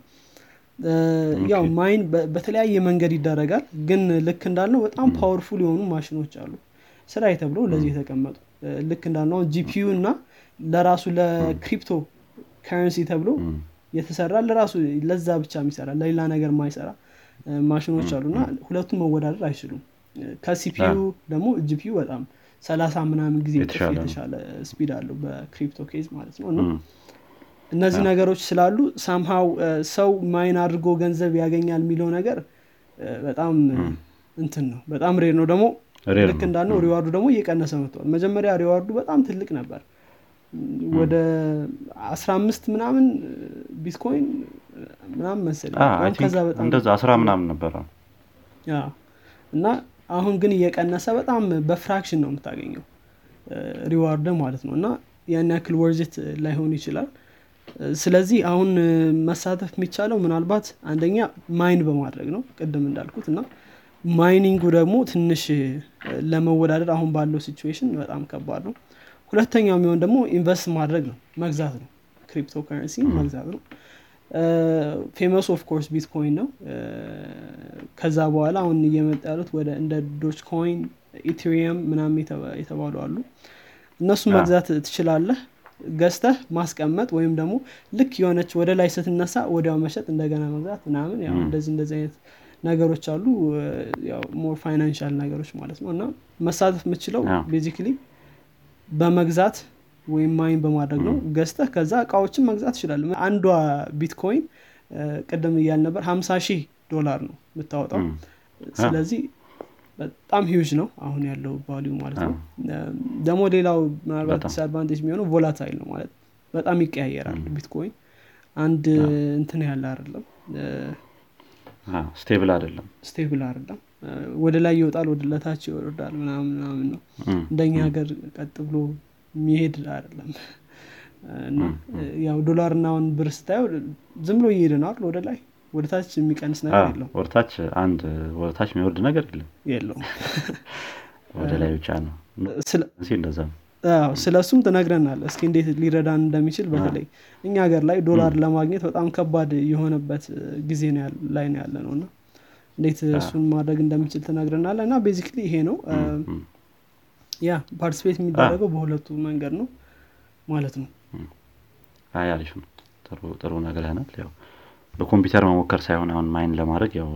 [SPEAKER 2] ያው mine በተለያየ መንገድ ይደረጋል ግን ልክ እንዳልነው በጣም powerful የሆኑ ማሽኖች አሉ። ስራ ተብሎ ለዚህ የተቀመጡ። ልክ እንዳልነው GPU እና ለራሱ ለክሪፕቶ ከረንሲ ተብሎ የተሰራ ለራሱ ለዛ ብቻ የሚሰራ ለሌላ ነገር ማይሰራ ማሽኖች አሉ። እና ሁለቱም መወዳደር አይችሉም። ከ CPU ደግሞ GPU በጣም ሰላሳ ምናምን ጊዜ የተሻለ speed አለው በ crypto case ማለት ነው። እና እነዚህ ነገሮች ስላሉ somehow ሰው mine አድርጎ ገንዘብ ያገኛል የሚለው ነገር በጣም እንትን ነው በጣም rare ነው። ደግሞ ልክ እንዳልነው reward ኡ ደግሞ እየቀነሰ መጥቷል። መጀመሪያ reward ኡ በጣም ትልቅ ነበር። ወደ አስራ አምስት ምናምን ቢትኮይን ምናምን መሰለኝ
[SPEAKER 1] ምናምን ነበረ
[SPEAKER 2] እና አሁን ግን እየቀነሰ በጣም በ fraction ነው የምታገኘው reward ማለት ነው። እና ያን ያክል worth it ላይሆን ይችላል ስለዚህ አሁን መሳተፍ የሚቻለው ምናልባት አንደኛ mine በማድረግ ነው። ቅድም እንዳልኩት እና mining ኡ ደግሞ ትንሽ ለመወዳደር አሁን ባለው situation በጣም ከባድ ነው። ሁለተኛው የሚሆን ደግሞ invest ማድረግ ነው። መግዛት ነው። crypto currency መግዛት ነው። famous of course ቢትኮይን ነው። ከዛ በኋላ አሁን እየመጣ ያሉት ወደ እንደ ዶች ኮይን ኢቴሪየም ምናምን የተባሉ አሉ። እነሱ መግዛት ትችላለህ ገዝተህ ማስቀመጥ ወይም ደግሞ ልክ የሆነች ወደ ላይ ስትነሳ ወዲያው መሸጥ እንደገና መግዛት ምናምን ያው እንደዚህ እንደዚህ አይነት ነገሮች አሉ። more financial ነገሮች ማለት ነው። እና መሳተፍ የምችለው basically በመግዛት ወይም mine በማድረግ ነው። ገዝተህ ከዛ እቃዎችን መግዛት ይችላል አንዷ ቢትኮይን ቅድም እያልን ነበር ሀምሳ ሺህ ዶላር ነው የምታወጣው። ስለዚህ በጣም ሂውጅ ነው አሁን ያለው value ማለት ነው። ደግሞ ሌላው ምናልባት disadvantage የሚሆነው volatile ነው ማለት በጣም ይቀያየራል ቢትኮይን አንድ እንትን ያለ አይደለም።
[SPEAKER 1] stable አይደለም።
[SPEAKER 2] stable አይደለም። ወደ ላይ ይወጣል ወደ ታች ይወርዳል ምናምን ምናምን ነው። እንደኛ ሀገር ቀጥ ብሎ የሚሄድ አይደለም። እና ያው ዶላር እና አሁን ብር ስታየው ዝም ብሎ አይደል? ወደ ላይ ወደ ታች የሚቀንስ ነገር የለው
[SPEAKER 1] ወደታች አንድ ወደታች የሚወርድ ነገር የለም።
[SPEAKER 2] የለውም።
[SPEAKER 1] ወደ ላይ ብቻ ነው። እንደዛ? ነው
[SPEAKER 2] ስለ እሱም ትነግረናል እስኪ እንዴት ሊረዳን እንደሚችል በተለይ እኛ ሀገር ላይ ዶላር ለማግኘት በጣም ከባድ የሆነበት ጊዜ ላይ ነው ያለ ነው እና እንዴት እሱን ማድረግ እንደሚችል ትነግረናለ እና ቤዚክሊ ይሄ ነው። ያ participate የሚደረገው በሁለቱ መንገድ ነው ማለት ነው።
[SPEAKER 1] አሪፍ ነው። ጥሩ ነገር ይሆናል ያው በኮምፒውተር መሞከር ሳይሆን አሁን mine ለማድረግ ያው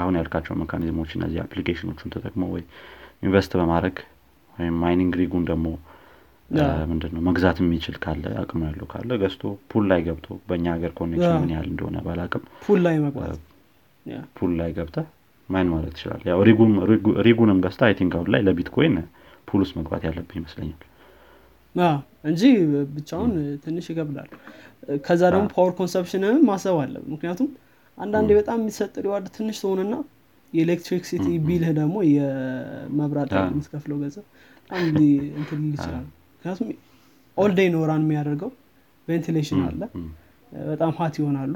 [SPEAKER 1] አሁን ያልካቸው mechanism ኦች እነዚህ application ኦቹን ተጠቅሞ ወይ invest በማድረግ ወይም mining rig ኡን ደግሞ ምንድነው መግዛት የሚችል ካለ አቅሙ ያለው ካለ ገዝቶ pool ላይ ገብቶ በእኛ ሀገር connection ምን ያህል እንደሆነ ባላቅም
[SPEAKER 2] pool ላይ መግባት
[SPEAKER 1] pool ላይ ገብተ mine ማለት ትችላል ያው rig ኡንም ገዝተህ I think አሁን ላይ ለቢትኮይን pool ውስጥ መግባት ያለብህ ይመስለኛል።
[SPEAKER 2] እንጂ ብቻውን ትንሽ ይገብላል ከዛ ደግሞ power consumption ን ማሰብ አለ ምክንያቱም አንዳንዴ በጣም የሚሰጥ reward ትንሽ ትሆንና የ electricity bill ህ ደግሞ የመብራት የምትከፍለው ገንዘብ በጣም እንትን ሊል ይችላል። ምክንያቱም all day ነው run የሚያደርገው። ventilation አለ። በጣም ሀት ይሆናሉ።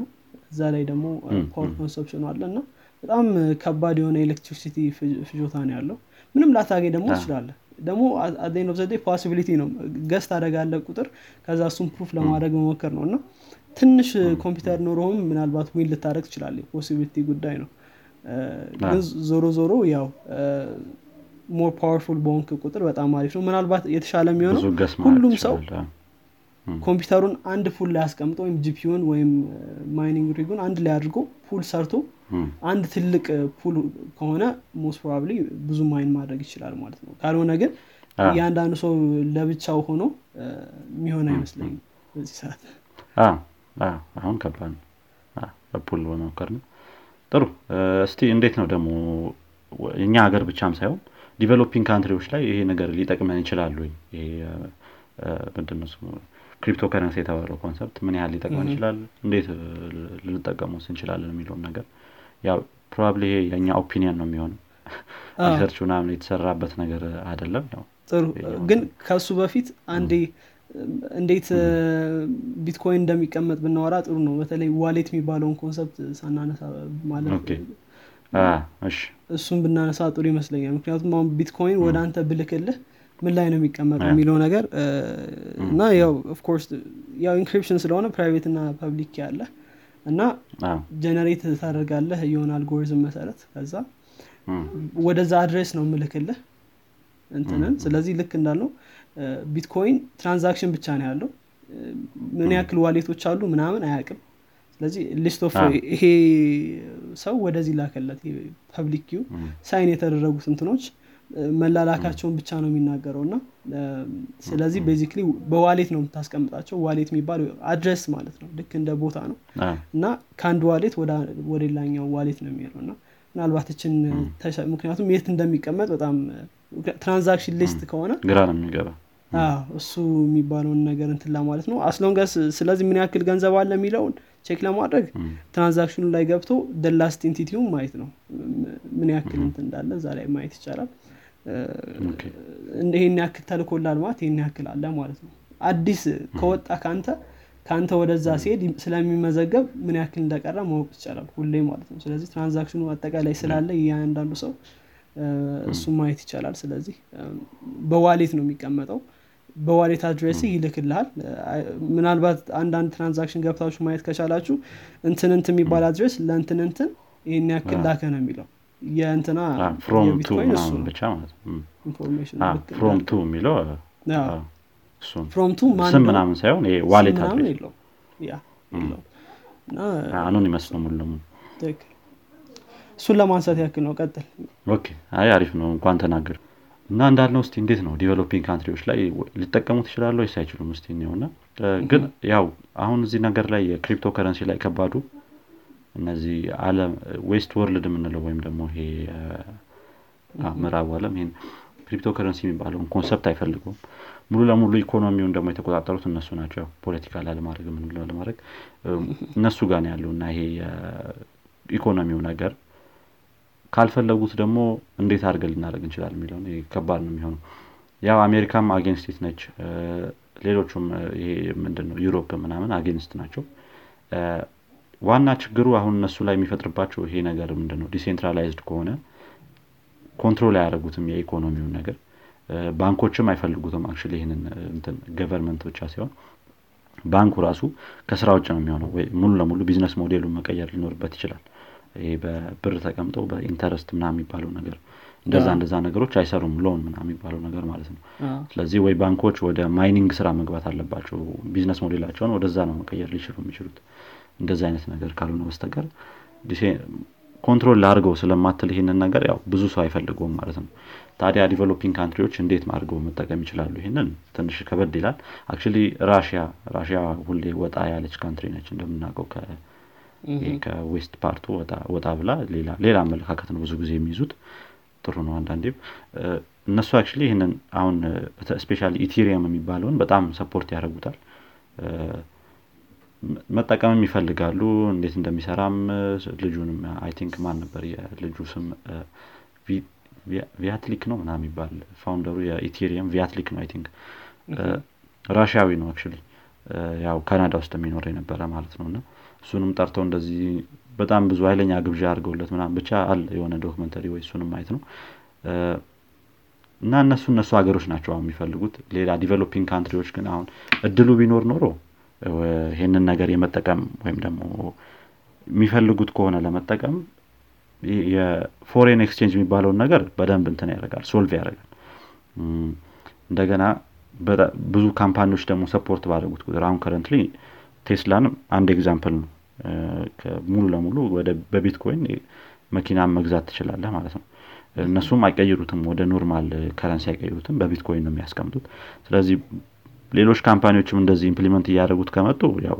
[SPEAKER 2] እዛ ላይ ደግሞ ፓወር ኮንሰፕሽኑ አለ እና በጣም ከባድ የሆነ ኤሌክትሪሲቲ ፍጆታ ነው ያለው። ምንም ላታገኝ ደግሞ ትችላለ ደግሞ አደን ኦፍ ዘዴ ፖሲቢሊቲ ነው. ገስ ታደረጋለ ቁጥር ከዛ እሱም ፕሩፍ ለማድረግ መሞከር ነው። እና ትንሽ ኮምፒውተር ኖሮም ምናልባት ዊን ልታደረግ ትችላለ ፖሲቢሊቲ ጉዳይ ነው። ግን ዞሮ ዞሮ ያው ሞር ፓወርፉል በሆንክ ቁጥር በጣም አሪፍ ነው። ምናልባት የተሻለ የሚሆነው ሁሉም ሰው ኮምፒውተሩን አንድ pool ላይ አስቀምጦ ወይም GPU ን ወይም mining rig ኡን አንድ ላይ አድርጎ pool ሰርቶ አንድ ትልቅ pool ከሆነ most probably ብዙ mine ማድረግ ይችላል ማለት ነው። ካልሆነ ግን እያንዳንዱ ሰው ለብቻው ሆኖ የሚሆን አይመስለኝም በዚህ ሰዓት።
[SPEAKER 1] አሁን ከባድ ነው። በ pool በመሞከር ነው። ጥሩ። እስቲ እንዴት ነው ደግሞ እኛ ሀገር ብቻም ሳይሆን developing country ዎች ላይ ይሄ ነገር ሊጠቅመን ይችላሉ ይሄ ምንድነው crypto currency የተባለው concept ምን ያህል ሊጠቅመን ይችላል? እንዴት ልንጠቀሙስ እንችላለን የሚለውን ነገር ያው probably ይሄ የእኛ opinion ነው የሚሆነው። research ምናምን የተሰራበት ነገር አይደለም ያው።
[SPEAKER 2] ጥሩ። ግን ከሱ በፊት አንዴ እንዴት ቢትኮይን እንደሚቀመጥ ብናወራ ጥሩ ነው። በተለይ wallet የሚባለውን concept ሳናነሳ ማለት እሱን ብናነሳ ጥሩ ይመስለኛል። ምክንያቱም አሁን ቢትኮይን ወደ አንተ ብልክልህ ምን ላይ ነው የሚቀመጠው የሚለው ነገር እና ያው of course ያው encryption ስለሆነ private እና public key አለ እና generate ታደርጋለህ የሆነ አልጎሪዝም መሰረት ከዛ ወደዛ address ነው ምልክልህ እንትንን ስለዚህ ልክ እንዳልነው ቢትኮይን transaction ብቻ ነው ያለው ምን ያክል wallet ኦች አሉ ምናምን አያቅም ስለዚህ list of ይሄ ሰው ወደዚህ ላከለት public sign የተደረጉት እንትኖች መላላካቸውን ብቻ ነው የሚናገረው እና ስለዚህ basically በ wallet ነው የምታስቀምጣቸው። wallet የሚባል address ማለት ነው። ልክ እንደ ቦታ ነው። እና ከአንድ wallet ወደ ሌላኛው wallet ነው የሚሄደው እና ምናልባት ችን ምክንያቱም የት እንደሚቀመጥ በጣም transaction list ከሆነ
[SPEAKER 1] ግራ ነው የሚገባ
[SPEAKER 2] እሱ የሚባለውን ነገር እንትን ለማለት ነው። as long as ስለዚህ ምን ያክል ገንዘብ አለ የሚለውን check ለማድረግ transaction ኑ ላይ ገብቶ the last entity ውን ማየት ነው። ምን ያክል እንትን እንዳለ እዛ ላይ ማየት ይቻላል ይህን ያክል ተልኮለታል ማለት ይህን ያክል አለ ማለት ነው። አዲስ ከወጣ ከአንተ ከአንተ ወደዛ ሲሄድ ስለሚመዘገብ ምን ያክል እንደቀረ ማወቅ ይቻላል ሁሌ ማለት ነው። ስለዚህ transaction ኑ አጠቃላይ ስላለ እያንዳንዱ ሰው እሱ ማየት ይቻላል። ስለዚህ በ wallet ነው የሚቀመጠው። በ wallet address ይልክልሃል። ምናልባት አንዳንድ transaction ገብታችሁ ማየት ከቻላችሁ እንትን እንትን የሚባል address ለእንትን እንትን ይህን ያክል ላከ ነው የሚለው የእንትና
[SPEAKER 1] from to ምናምን ብቻ ማለት from to የሚለው
[SPEAKER 2] from to
[SPEAKER 1] ስም ምናምን ሳይሆን wallet address
[SPEAKER 2] የለው
[SPEAKER 1] anonymous ነው ሙሉ ለሙሉ።
[SPEAKER 2] እሱን ለማንሳት ያክል ነው። ቀጥል።
[SPEAKER 1] አይ አሪፍ ነው። እንኳን ተናገር። እና እንዳልነው እስቲ እንዴት ነው developing country ዎች ላይ ሊጠቀሙ ትችላሉ ወይስ አይችሉም? ና ግን ያው አሁን እዚህ ነገር ላይ የ crypto currency ላይ ከባዱ እነዚህ አለም west world የምንለው ወይም ደግሞ ይሄ ምዕራቡ አለም ይህን crypto currency የሚባለውን concept አይፈልገውም ሙሉ ለሙሉ ኢኮኖሚውን ደግሞ የተቆጣጠሩት እነሱ ናቸው። ፖለቲካ ላለማድረግ የምንለው ለማድረግ እነሱ ጋር ነው ያለው እና ይሄ ኢኮኖሚው ነገር። ካልፈለጉት ደግሞ እንዴት አድርገን ልናደርግ እንችላል የሚለውን ከባድ ነው የሚሆነው። ያው አሜሪካም against it ነች። ሌሎቹም ይሄ ምንድን ነው Europe ምናምን against ናቸው ዋና ችግሩ አሁን እነሱ ላይ የሚፈጥርባቸው ይሄ ነገር ምንድን ነው decentralized ከሆነ control አያደረጉትም የኢኮኖሚውን ነገር። ባንኮችም አይፈልጉትም አክ ይህንን government ብቻ ሲሆን ባንኩ ራሱ ከስራ ውጭ ነው የሚሆነው ወይ ሙሉ ለሙሉ business model ኡን መቀየር ሊኖርበት ይችላል። ይሄ በብር ተቀምጠው በ interest ምና የሚባለው ነገር እንደዛ እንደዛ ነገሮች አይሰሩም loan ምና የሚባለው ነገር ማለት ነው። ስለዚህ ወይ ባንኮች ወደ mining ስራ መግባት አለባቸው business model ኣቸውን ወደዛ ነው መቀየር ሊችሉ የሚችሉት እንደዚ አይነት ነገር ካልሆነ በስተቀር control ላርገው ስለማትል ይህንን ነገር ያው ብዙ ሰው አይፈልገውም ማለት ነው። ታዲያ developing country ዎች እንዴት አድርገው መጠቀም ይችላሉ? ይህንን ትንሽ ከበድ ይላል። actually ራሽያ ራሽያ ሁሌ ወጣ ያለች country ነች። እንደምናውቀው ከ west part ኡ ወጣ ብላ ሌላ አመለካከት ነው ብዙ ጊዜ የሚይዙት። ጥሩ ነው አንዳንዴም። እነሱ አክ ይህንን አሁን specially Ethereum የሚባለውን በጣም support ያደርጉታል መጠቀምም ይፈልጋሉ። እንዴት እንደሚሰራም ልጁንም I think ማን ነበር የልጁ ስም? Vitalik ነው ምና የሚባል founder ኡ የ Ethereum Vitalik ነው I think። ራሽያዊ ነው አክ ያው ካናዳ ውስጥ የሚኖር የነበረ ማለት ነው። እና እሱንም ጠርተው እንደዚህ በጣም ብዙ ኃይለኛ ግብዣ አድርገውለት ምናም ብቻ አለ የሆነ documentary ወይ እሱንም ማየት ነው። እና እነሱ እነሱ ሀገሮች ናቸው አሁን የሚፈልጉት። ሌላ developing country ዎች ግን አሁን እድሉ ቢኖር ኖሮ ይህንን ነገር የመጠቀም ወይም ደግሞ የሚፈልጉት ከሆነ ለመጠቀም የ foreign exchange የሚባለውን ነገር በደንብ እንትን ያደርጋል solve ያደርጋል። እንደገና ብዙ company ዎች ደግሞ support ባደረጉት ቁጥር አሁን currently Tesla ን አንድ example ነው። ሙሉ ለሙሉ በቢትኮይን መኪና መግዛት ትችላለህ ማለት ነው። እነሱም አይቀይሩትም ወደ normal currency አይቀይሩትም በቢትኮይን ነው የሚያስቀምጡት። ስለዚህ ሌሎች company ዎችም እንደዚህ implement እያደረጉት ከመጡ ያው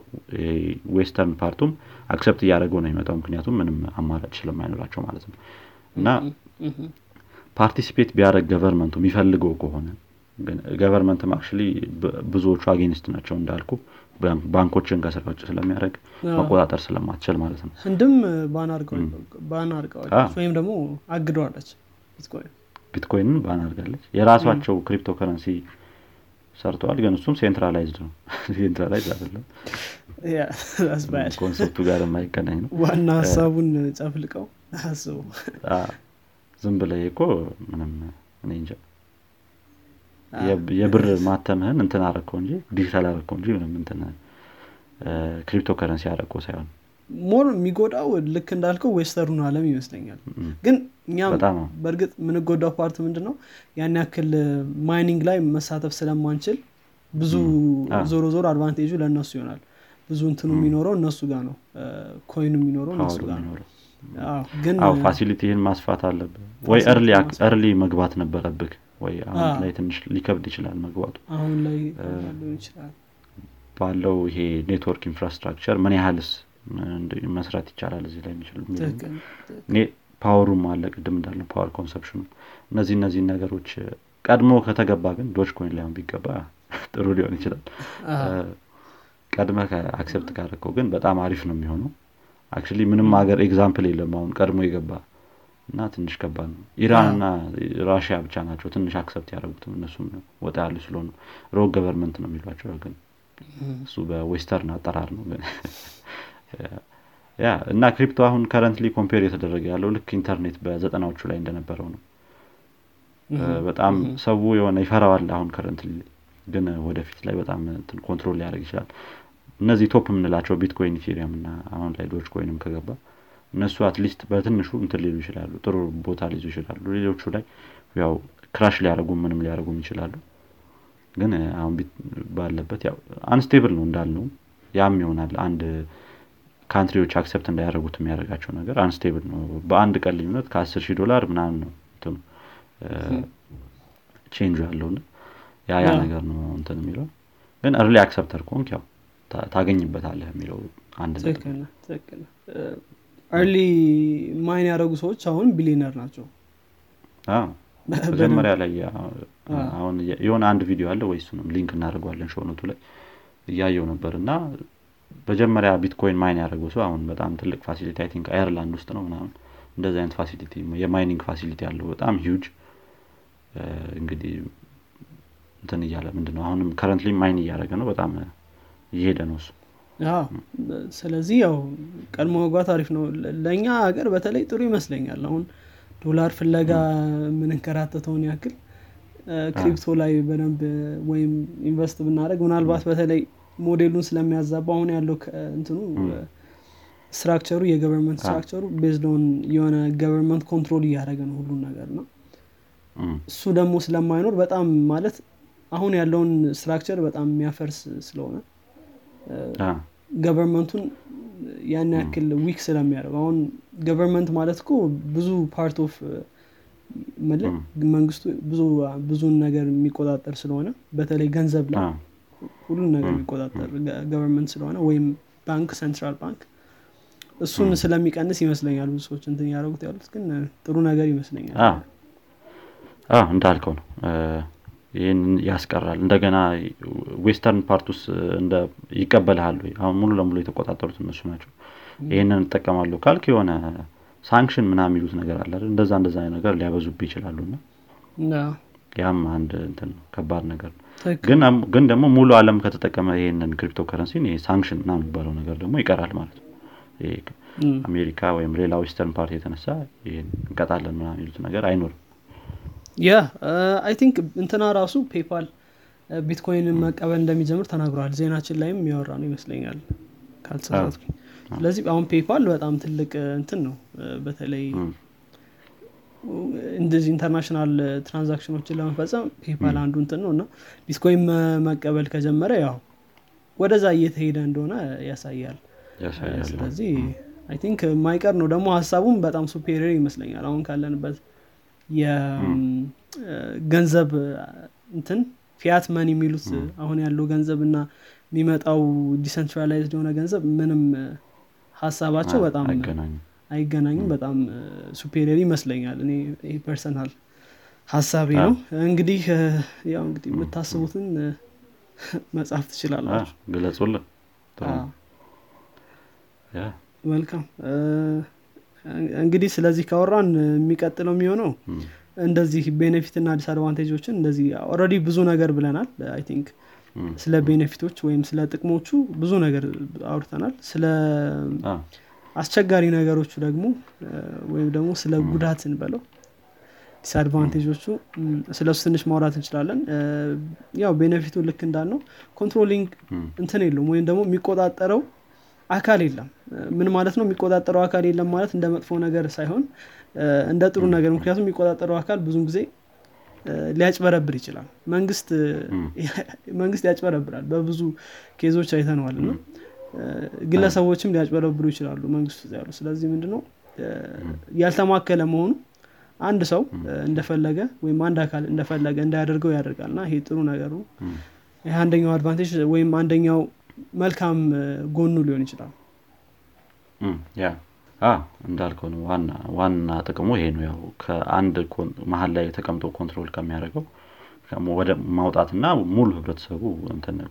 [SPEAKER 1] western part ኡም accept እያደረገው ነው የሚመጣው ምክንያቱም ምንም አማራጭ ስለማይኖራቸው ማለት ነው። እና participate ቢያደረግ government ኡ የሚፈልገው ከሆነ government ም actually ብዙዎቹ against ናቸው እንዳልኩ። ባንኮችን ከስራ ውጭ ስለሚያደርግ መቆጣጠር ስለማትችል ማለት ነው።
[SPEAKER 2] ህንድም ban አርገዋለች ወይም ደግሞ አግደዋለች Bitcoin።
[SPEAKER 1] Bitcoin ን ban አርጋለች የራሷቸው crypto currency ሰርተዋል ግን እሱም centralized ነው። centralize አይደለም። concept ኡ ጋር የማይገናኝ ነው።
[SPEAKER 2] ዋና ሀሳቡን ጨፍልቀው አስቡ
[SPEAKER 1] ዝም ብለ እኮ ምንም እኔ እንጃ። የብር ማተምህን እንትን አረከው እንጂ ዲጂታል አረከው እንጂ ምንም እንትን crypto currency አረከው ሳይሆን
[SPEAKER 2] more የሚጎዳው ልክ እንዳልከው western ኡ አለም ይመስለኛል። ግን እኛም በእርግጥ የምንጎዳው part ምንድን ነው ያን ያክል mining ላይ መሳተፍ ስለማንችል ብዙ ዞሮ ዞሮ advantage ኡ ለእነሱ ይሆናል። ብዙ እንትኑ የሚኖረው እነሱ ጋር ነው። coin ኡ የሚኖረው እነሱ ጋር ነው። ግን
[SPEAKER 1] facility ህን ማስፋት አለብህ። ወይ early መግባት ነበረብህ። ወይ አሁን ላይ ትንሽ ሊከብድ ይችላል መግባቱ።
[SPEAKER 2] አሁን ላይ
[SPEAKER 1] ባለው ይሄ network infrastructure ምን ያህልስ መስራት ይቻላል እዚህ ላይ የሚችል power ኡም አለ ቅድም እንዳለው power consumption ኡ። እነዚህ እነዚህ ነገሮች ቀድሞ ከተገባ ግን Doge coin ላይ ቢገባ ጥሩ ሊሆን ይችላል። ቀድመ accept ካረከው ግን በጣም አሪፍ ነው የሚሆነው። actually ምንም ሀገር example የለም አሁን ቀድሞ የገባ እና ትንሽ ከባድ ነው። ኢራን እና ራሽያ ብቻ ናቸው ትንሽ accept ያደረጉትም እነሱም ወጣ ያሉ ስለሆኑ። rogue government ነው የሚሏቸው ግን እሱ በ western አጠራር ነው ግን ያ እና crypto አሁን currently compare የተደረገ ያለው ልክ ኢንተርኔት በዘጠናዎቹ ላይ እንደነበረው ነው። በጣም ሰው የሆነ ይፈራዋል አሁን currently ግን ወደፊት ላይ በጣም control ሊያደርግ ይችላል። እነዚህ top የምንላቸው Bitcoin Ethereum እና አሁን ላይ Doge coin ም ከገባ እነሱ at least በትንሹ እንትን ሊሉ ይችላሉ ጥሩ ቦታ ሊይዙ ይችላሉ። ሌሎቹ ላይ ያው crash ሊያደረጉ ምንም ሊያደረጉም ይችላሉ። ግን አሁን ባለበት ያው unstable ነው እንዳልነው። ያም ይሆናል አንድ country ዎች accept እንዳያደረጉት የሚያደርጋቸው ነገር unstable ነው። በአንድ ቀን ልዩነት ከአስር ሺህ ዶላር ምናምን ነው እንትኑ change ኡ ያለውና ያ ያ ነገር ነው እንትን የሚለው። ግን early accepter ኮንክ ያው ታገኝበታለህ የሚለው አንድ
[SPEAKER 2] early mine ያደረጉ ሰዎች አሁን ቢሊነር ናቸው።
[SPEAKER 1] መጀመሪያ ላይ አሁን የሆነ አንድ ቪዲዮ አለ ወይ link እናደርገዋለን show note ኡ ላይ እያየው ነበር እና መጀመሪያ ቢትኮይን mine ያደረገው ሰው አሁን በጣም ትልቅ facility I think አየርላንድ ውስጥ ነው ምናምን። እንደዚህ አይነት facility የ mining facility ያለው በጣም ሂውጅ እንግዲህ እንትን እያለ ምንድን ነው አሁንም currently mine እያደረገ ነው በጣም እየሄደ ነው እሱ።
[SPEAKER 2] ስለዚህ ያው ቀድሞ መግባት አሪፍ ነው። ለእኛ ሀገር በተለይ ጥሩ ይመስለኛል አሁን ዶላር ፍለጋ የምንንከራተተውን ያክል crypto ላይ በደንብ ወይም invest ብናደረግ ምናልባት በተለይ ሞዴሉን ስለሚያዛባ አሁን ያለው እንትኑ ስትራክቸሩ የገቨርንመንት ስትራክቸሩ ቤዝዶን የሆነ government control እያደረገ ነው ሁሉን ነገር ነው እሱ ደግሞ ስለማይኖር በጣም ማለት አሁን ያለውን structure በጣም የሚያፈርስ ስለሆነ government ኡን ያን ያክል weak ስለሚያደርግ አሁን government ማለት እኮ ብዙ part of መንግስቱ ብዙን ነገር የሚቆጣጠር ስለሆነ በተለይ ገንዘብ ላይ ሁሉን ነገር የሚቆጣጠር government ስለሆነ ወይም ባንክ central bank እሱን ስለሚቀንስ ይመስለኛል ብዙ ሰዎች እንትን ያደረጉት ያሉት ግን ጥሩ ነገር ይመስለኛል።
[SPEAKER 1] እንዳልከው ነው። ይህን ያስቀራል። እንደገና western part ውስጥ ይቀበልሃል አሁን ሙሉ ለሙሉ የተቆጣጠሩት እነሱ ናቸው። ይህንን እጠቀማለሁ ካልክ የሆነ sanction ምና የሚሉት ነገር አለ እንደዛ እንደዛ ነገር ሊያበዙብ ይችላሉ ያም አንድ ከባድ ነገር ነው ግን ደግሞ ሙሉ አለም ከተጠቀመ ይህንን ክሪፕቶ ከረንሲን ይሄ sanction ና የሚባለው ነገር ደግሞ ይቀራል ማለት ነው። አሜሪካ ወይም ሌላ western party የተነሳ ይህን እንቀጣለን ምና የሚሉት ነገር አይኖርም።
[SPEAKER 2] yeah I think እንትና ራሱ PayPal ቢትኮይንን መቀበል እንደሚጀምር ተናግረዋል ዜናችን ላይም የሚያወራ ነው ይመስለኛል ካልተሳሳትኩኝ ስለዚህ አሁን PayPal በጣም ትልቅ እንትን ነው። በተለይ እንደዚህ international transaction ኦችን ለመፈጸም PayPal አንዱ እንትን ነው እና ቢትኮይን መቀበል ከጀመረ ያው ወደዛ እየተሄደ እንደሆነ ያሳያል። ስለዚህ I think የማይቀር ነው። ደግሞ ሀሳቡም በጣም superior ይመስለኛል። አሁን ካለንበት የገንዘብ እንትን fiat money የሚሉት አሁን ያለው ገንዘብ እና የሚመጣው decentralized የሆነ ገንዘብ ምንም ሀሳባቸው በጣም አይገናኙም በጣም superior ይመስለኛል እኔ ይህ personal ሀሳቤ ነው። እንግዲህ ያው እንግዲህ የምታስቡትን መጻፍ ትችላላችሁ። መልካም። እንግዲህ ስለዚህ ካወራን የሚቀጥለው የሚሆነው እንደዚህ benefit እና disadvantage ኦችን እንደዚህ already ብዙ ነገር ብለናል። I think ስለ benefit ኦች ወይም ስለ ጥቅሞቹ ብዙ ነገር አውርተናል። ስለ አስቸጋሪ ነገሮቹ ደግሞ ወይም ደግሞ ስለ ጉዳትን በለው disadvantage ኦቹ ስለ እሱ ትንሽ ማውራት እንችላለን። ያው benefit ኡ ልክ እንዳልነው controlling እንትን የለውም ወይም ደግሞ የሚቆጣጠረው አካል የለም። ምን ማለት ነው? የሚቆጣጠረው አካል የለም ማለት እንደ መጥፎ ነገር ሳይሆን እንደ ጥሩ ነገር። ምክንያቱም የሚቆጣጠረው አካል ብዙን ጊዜ ሊያጭበረብር ይችላል። መንግስት መንግስት ያጭበረብራል በብዙ case ኦች አይተነዋል። እና ግለሰቦችም ሊያጭበረብሩ ይችላሉ መንግስት ውስጥ ያሉ። ስለዚህ ምንድነው? ያልተማከለ መሆኑ አንድ ሰው እንደፈለገ ወይም አንድ አካል እንደፈለገ እንዳያደርገው ያደርጋል። እና ይሄ ጥሩ ነገሩ ይህ አንደኛው advantage ወይም አንደኛው መልካም ጎኑ ሊሆን ይችላል።
[SPEAKER 1] yeah። እንዳልከው ነው። ዋና ዋና ጥቅሙ ይሄ ነው። ያው ከአንድ መሀል ላይ ተቀምጦ control ከሚያደርገው ወደ ማውጣትና ሙሉ ህብረተሰቡ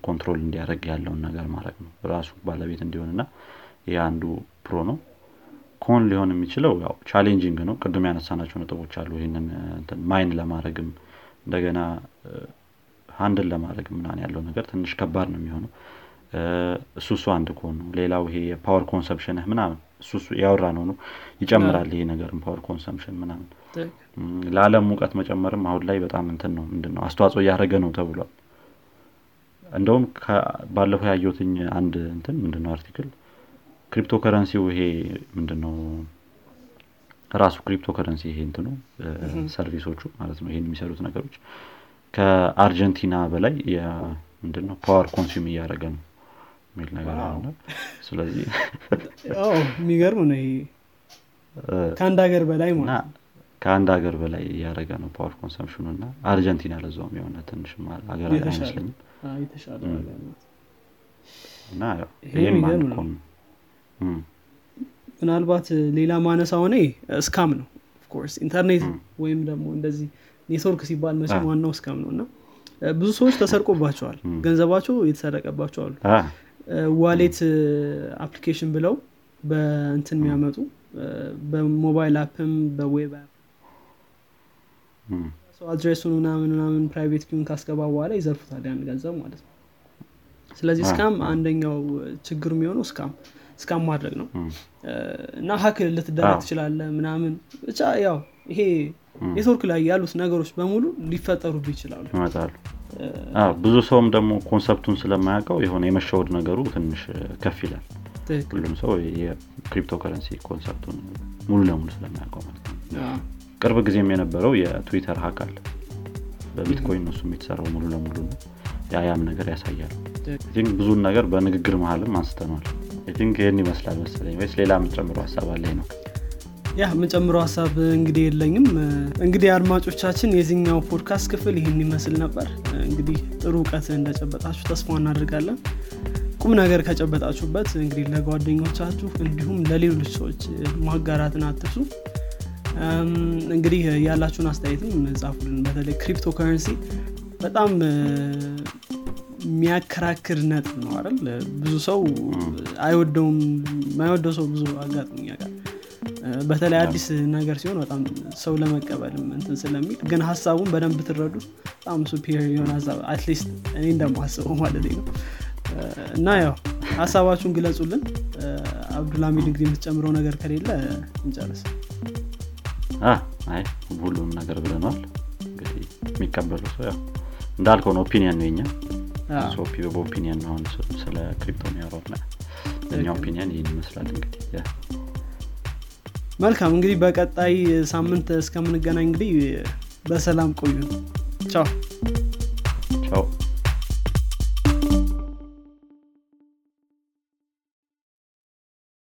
[SPEAKER 1] control እንዲያደርግ ያለውን ነገር ማድረግ ነው። ራሱ ባለቤት እንዲሆንና ይህ አንዱ pro ነው። con ሊሆን የሚችለው ያው challenging ነው። ቅድም ያነሳናቸው ነጥቦች አሉ። ይህንን mine ለማድረግም እንደገና handle ለማድረግ ምናን ያለው ነገር ትንሽ ከባድ ነው የሚሆነው። እሱ እሱ አንድ con ኑ ሌላው ይሄ የ power consumption ህ ምናምን እሱ ያወራነው ነው። ይጨምራል ይሄ ነገርም power consumption ምናምን። ለአለም ሙቀት መጨመርም አሁን ላይ በጣም እንትን ነው። ምንድን ነው? አስተዋጽኦ እያደረገ ነው ተብሏል። እንደውም ባለፈው ያየሁትኝ አንድ እንትን ምንድነው article? cryptocurrency ው ይሄ ምንድነው ራሱ ክሪፕቶ ከረንሲ ይሄ እንትኑ service ኦቹ ማለት ነው። ይሄን የሚሰሩት ነገሮች ከአርጀንቲና በላይ ምንድነው power consume እያደረገ ነው የሚል ነገር አለ። ስለዚህ
[SPEAKER 2] የሚገርም ነው ይሄ። ከአንድ ሀገር በላይ ማለት
[SPEAKER 1] ከአንድ ሀገር በላይ እያደረገ ነው power consumption ኑ እና አርጀንቲና ለዛውም የሆነ ትንሽ ሀገር አይመስለኝም። እና con
[SPEAKER 2] ምናልባት ሌላ ማነሳ ሆነ scam ነው። of course ኢንተርኔት ወይም ደግሞ እንደዚህ ኔትወርክ ሲባል መቼም ዋናው scam ነው እና ብዙ ሰዎች ተሰርቆባቸዋል። ገንዘባቸው የተሰረቀባቸው አሉ wallet application ብለው በእንትን የሚያመጡ በሞባይል app ም በ web ሰው address ኡን ምናምን ምናምን private key ውን ካስገባ በኋላ ይዘርፉታል ያን ገንዘብ ማለት ነው። ስለዚህ scam አንደኛው ችግር የሚሆነው scam scam ማድረግ ነው። እና hack ልትደረግ ትችላለ ምናምን ብቻ ያው ይሄ ኔትወርክ ላይ ያሉት ነገሮች በሙሉ ሊፈጠሩብ ይችላሉ
[SPEAKER 1] ብዙ ሰውም ደግሞ concept ኡን ስለማያውቀው የሆነ የመሻወድ ነገሩ ትንሽ ከፍ ይላል። ሁሉም ሰው የ crypto currency concept ኡን ሙሉ ለሙሉ ስለማያውቀው ማለት ነው። ቅርብ ጊዜም የነበረው የትዊተር hack አለ። በቢትኮይን ነው እሱም የተሰራው ሙሉ ለሙሉ ነው። ያም ነገር ያሳያል። I think ብዙን ነገር በንግግር መሀልም አንስተናል I think ይህን ይመስላል መሰለኝ። ወይስ ሌላ የምጨምረው ሀሳብ አለ ነው
[SPEAKER 2] ያ የምጨምረው ሀሳብ እንግዲህ የለኝም። እንግዲህ አድማጮቻችን የዚህኛው ፖድካስት ክፍል ይህን ይመስል ነበር። እንግዲህ ጥሩ እውቀት እንደጨበጣችሁ ተስፋ እናደርጋለን። ቁም ነገር ከጨበጣችሁበት እንግዲህ ለጓደኞቻችሁ እንዲሁም ለሌሎች ሰዎች ማጋራትን አትርሱ። እንግዲህ ያላችሁን አስተያየትም ጻፉልን። በተለይ crypto currency በጣም የሚያከራክር ነጥብ ነው አይደል? ብዙ ሰው አይወደውም። የማይወደው ሰው ብዙ አጋጥሞኛል በተለይ አዲስ ነገር ሲሆን በጣም ሰው ለመቀበልም እንትን ስለሚል ግን ሀሳቡን በደንብ ትረዱ በጣም super የሆነ ሀሳብ at least እኔ እንደማስበው ማለት ነው። እና ያው ሀሳባችሁን ግለጹልን። አብዱልሚድ እንግዲህ የምትጨምረው ነገር ከሌለ እንጨርስ።
[SPEAKER 1] አይ ሁሉም ነገር ብለነዋል እንግዲህ የሚቀበሉ ሰው ያው እንዳልከው ነው opinion ነው የኛ። በ opinion ነው ስለ crypto የሚያወራው ለእኛ ኦፒኒየን ይህን ይመስላል እንግዲህ
[SPEAKER 2] መልካም እንግዲህ በቀጣይ ሳምንት እስከምንገናኝ እንግዲህ በሰላም ቆዩ ቻው። ቻው።